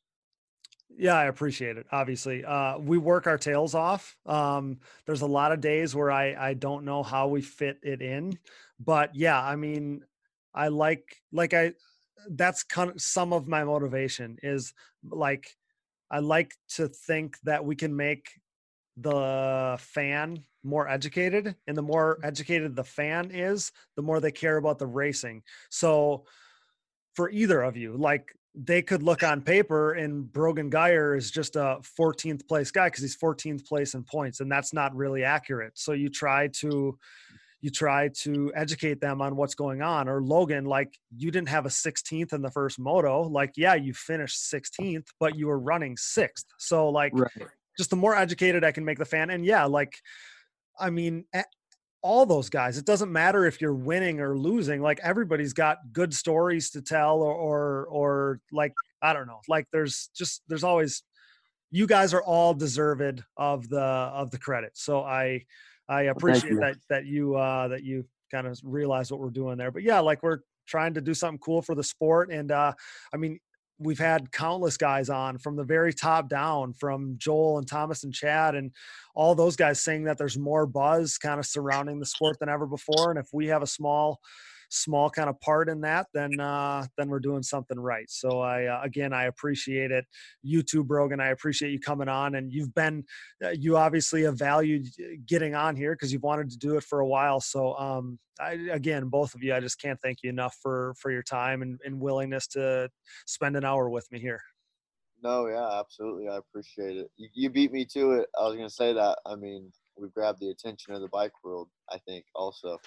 Yeah, I appreciate it. Obviously, uh, we work our tails off. Um, there's a lot of days where I I don't know how we fit it in, but yeah, I mean, I like like I that's kind of some of my motivation is like I like to think that we can make the fan more educated and the more mm-hmm. educated the fan is the more they care about the racing. So for either of you like they could look on paper and Brogan Geyer is just a 14th place guy because he's 14th place in points and that's not really accurate. So you try to you try to educate them on what's going on or Logan like you didn't have a 16th in the first moto like yeah you finished 16th but you were running 6th so like just the more educated I can make the fan. And yeah, like, I mean, all those guys, it doesn't matter if you're winning or losing, like everybody's got good stories to tell or, or, or like, I don't know, like there's just, there's always you guys are all deserved of the of the credit. So I I appreciate you. that that you uh that you kind of realize what we're doing there. But yeah, like we're trying to do something cool for the sport and uh I mean we've had countless guys on from the very top down from Joel and Thomas and Chad and all those guys saying that there's more buzz kind of surrounding the sport than ever before and if we have a small small kind of part in that, then uh, then we're doing something right. So I uh, again I appreciate it. You too, Brogan. I appreciate you coming on, and you've been uh, you obviously have valued uh, getting on here because you've wanted to do it for a while. So um, I, again, both of you, I just can't thank you enough for for your time and, and willingness to spend an hour with me here. No, yeah, absolutely. I appreciate it. You, you beat me to it. I was gonna say that. I mean, we grabbed the attention of the bike world. I think also.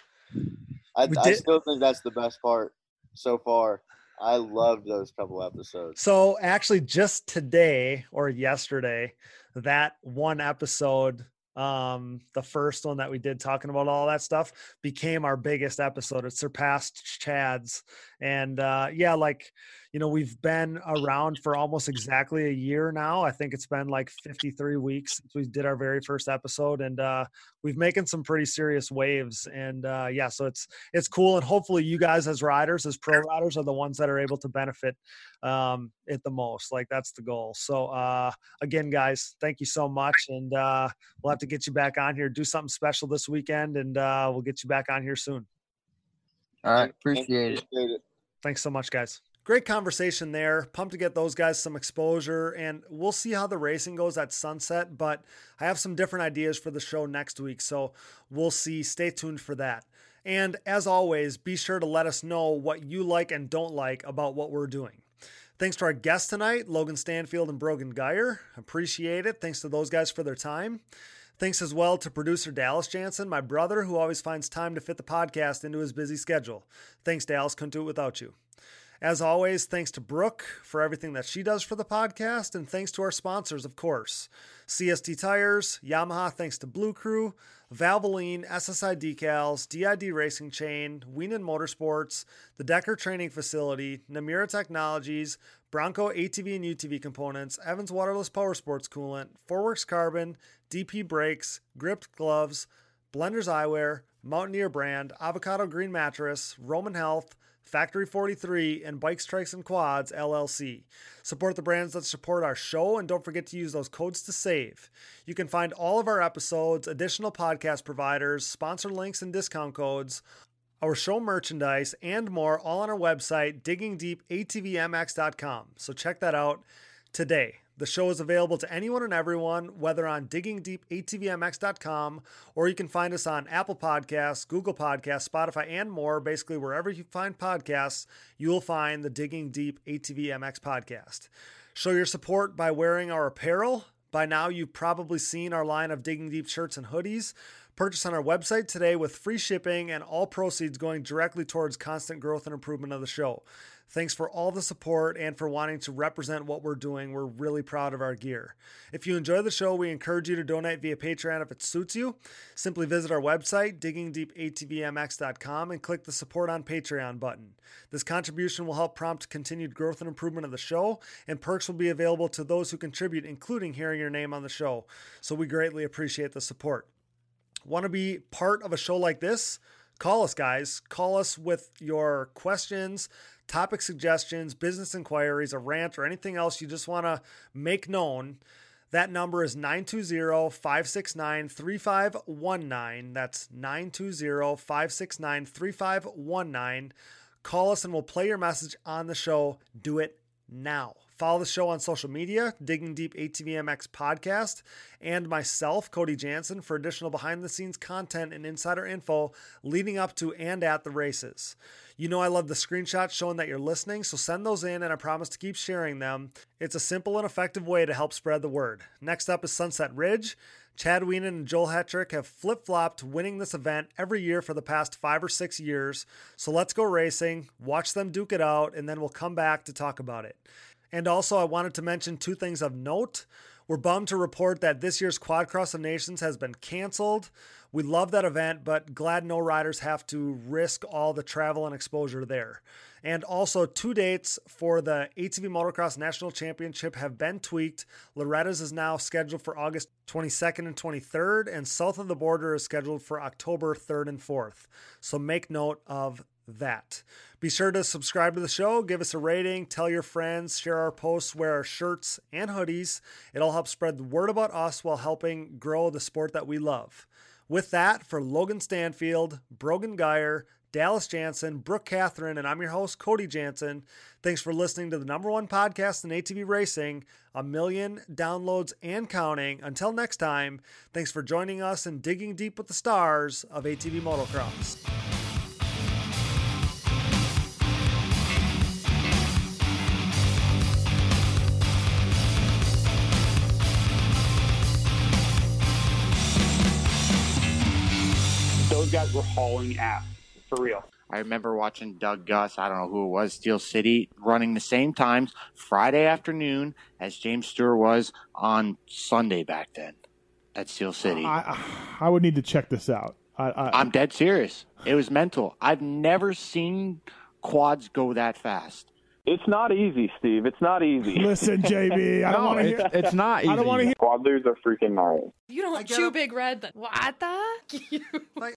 I, I still think that's the best part so far. I loved those couple episodes. So actually, just today or yesterday, that one episode, um, the first one that we did talking about all that stuff, became our biggest episode. It surpassed Chad's, and uh, yeah, like you know, we've been around for almost exactly a year now. I think it's been like 53 weeks since we did our very first episode, and uh, we've making some pretty serious waves. And uh, yeah, so it's it's cool, and hopefully, you guys as riders, as pro riders, are the ones that are able to benefit um, it the most. Like that's the goal. So uh, again, guys, thank you so much, and uh, we'll have to get you back on here, do something special this weekend, and uh, we'll get you back on here soon. All right, appreciate it. Thanks so much, guys. Great conversation there. Pumped to get those guys some exposure, and we'll see how the racing goes at sunset. But I have some different ideas for the show next week, so we'll see. Stay tuned for that. And as always, be sure to let us know what you like and don't like about what we're doing. Thanks to our guests tonight, Logan Stanfield and Brogan Geyer. Appreciate it. Thanks to those guys for their time. Thanks as well to producer Dallas Jansen, my brother, who always finds time to fit the podcast into his busy schedule. Thanks, Dallas. Couldn't do it without you. As always, thanks to Brooke for everything that she does for the podcast, and thanks to our sponsors, of course CST Tires, Yamaha, thanks to Blue Crew, Valvoline, SSI Decals, DID Racing Chain, Wienen Motorsports, the Decker Training Facility, Namura Technologies, Bronco ATV and UTV components, Evans Waterless Power Sports Coolant, Forworks Carbon, DP Brakes, Gript Gloves, Blenders Eyewear, Mountaineer Brand, Avocado Green Mattress, Roman Health, Factory 43, and Bikes Trikes and Quads LLC. Support the brands that support our show and don't forget to use those codes to save. You can find all of our episodes, additional podcast providers, sponsor links, and discount codes, our show merchandise, and more all on our website, diggingdeepatvmx.com. So check that out today. The show is available to anyone and everyone, whether on diggingdeepatvmx.com or you can find us on Apple Podcasts, Google Podcasts, Spotify, and more. Basically, wherever you find podcasts, you will find the Digging Deep ATVMX podcast. Show your support by wearing our apparel. By now, you've probably seen our line of Digging Deep shirts and hoodies. Purchase on our website today with free shipping and all proceeds going directly towards constant growth and improvement of the show. Thanks for all the support and for wanting to represent what we're doing. We're really proud of our gear. If you enjoy the show, we encourage you to donate via Patreon if it suits you. Simply visit our website, diggingdeepatvmx.com, and click the support on Patreon button. This contribution will help prompt continued growth and improvement of the show, and perks will be available to those who contribute, including hearing your name on the show. So we greatly appreciate the support. Want to be part of a show like this? Call us, guys. Call us with your questions, topic suggestions, business inquiries, a rant, or anything else you just want to make known. That number is 920 569 3519. That's 920 569 3519. Call us and we'll play your message on the show. Do it now. Follow the show on social media, Digging Deep ATVMX podcast, and myself, Cody Jansen, for additional behind the scenes content and insider info leading up to and at the races. You know, I love the screenshots showing that you're listening, so send those in and I promise to keep sharing them. It's a simple and effective way to help spread the word. Next up is Sunset Ridge. Chad Wienen and Joel Hetrick have flip flopped winning this event every year for the past five or six years. So let's go racing, watch them duke it out, and then we'll come back to talk about it. And also, I wanted to mention two things of note. We're bummed to report that this year's Quad Cross of Nations has been canceled. We love that event, but glad no riders have to risk all the travel and exposure there. And also, two dates for the ATV Motocross National Championship have been tweaked. Loretta's is now scheduled for August 22nd and 23rd, and south of the border is scheduled for October 3rd and 4th. So make note of that. Be sure to subscribe to the show, give us a rating, tell your friends, share our posts, wear our shirts and hoodies. It all helps spread the word about us while helping grow the sport that we love. With that, for Logan Stanfield, Brogan Geyer, Dallas Jansen, Brooke Catherine, and I'm your host, Cody Jansen. Thanks for listening to the number one podcast in ATV racing, a million downloads and counting. Until next time, thanks for joining us and digging deep with the stars of ATV motocross. Those guys were hauling ass for real. I remember watching Doug Gust, I don't know who it was, Steel City, running the same times Friday afternoon as James Stewart was on Sunday back then at Steel City. I, I would need to check this out. I, I, I'm dead serious. It was mental. I've never seen quads go that fast. It's not easy, Steve. It's not easy. Listen, JB, I don't No, want to hear. it's, it's not easy. I don't want to hear. Quadlers are freaking gnarly. You don't chew a- big red. What the?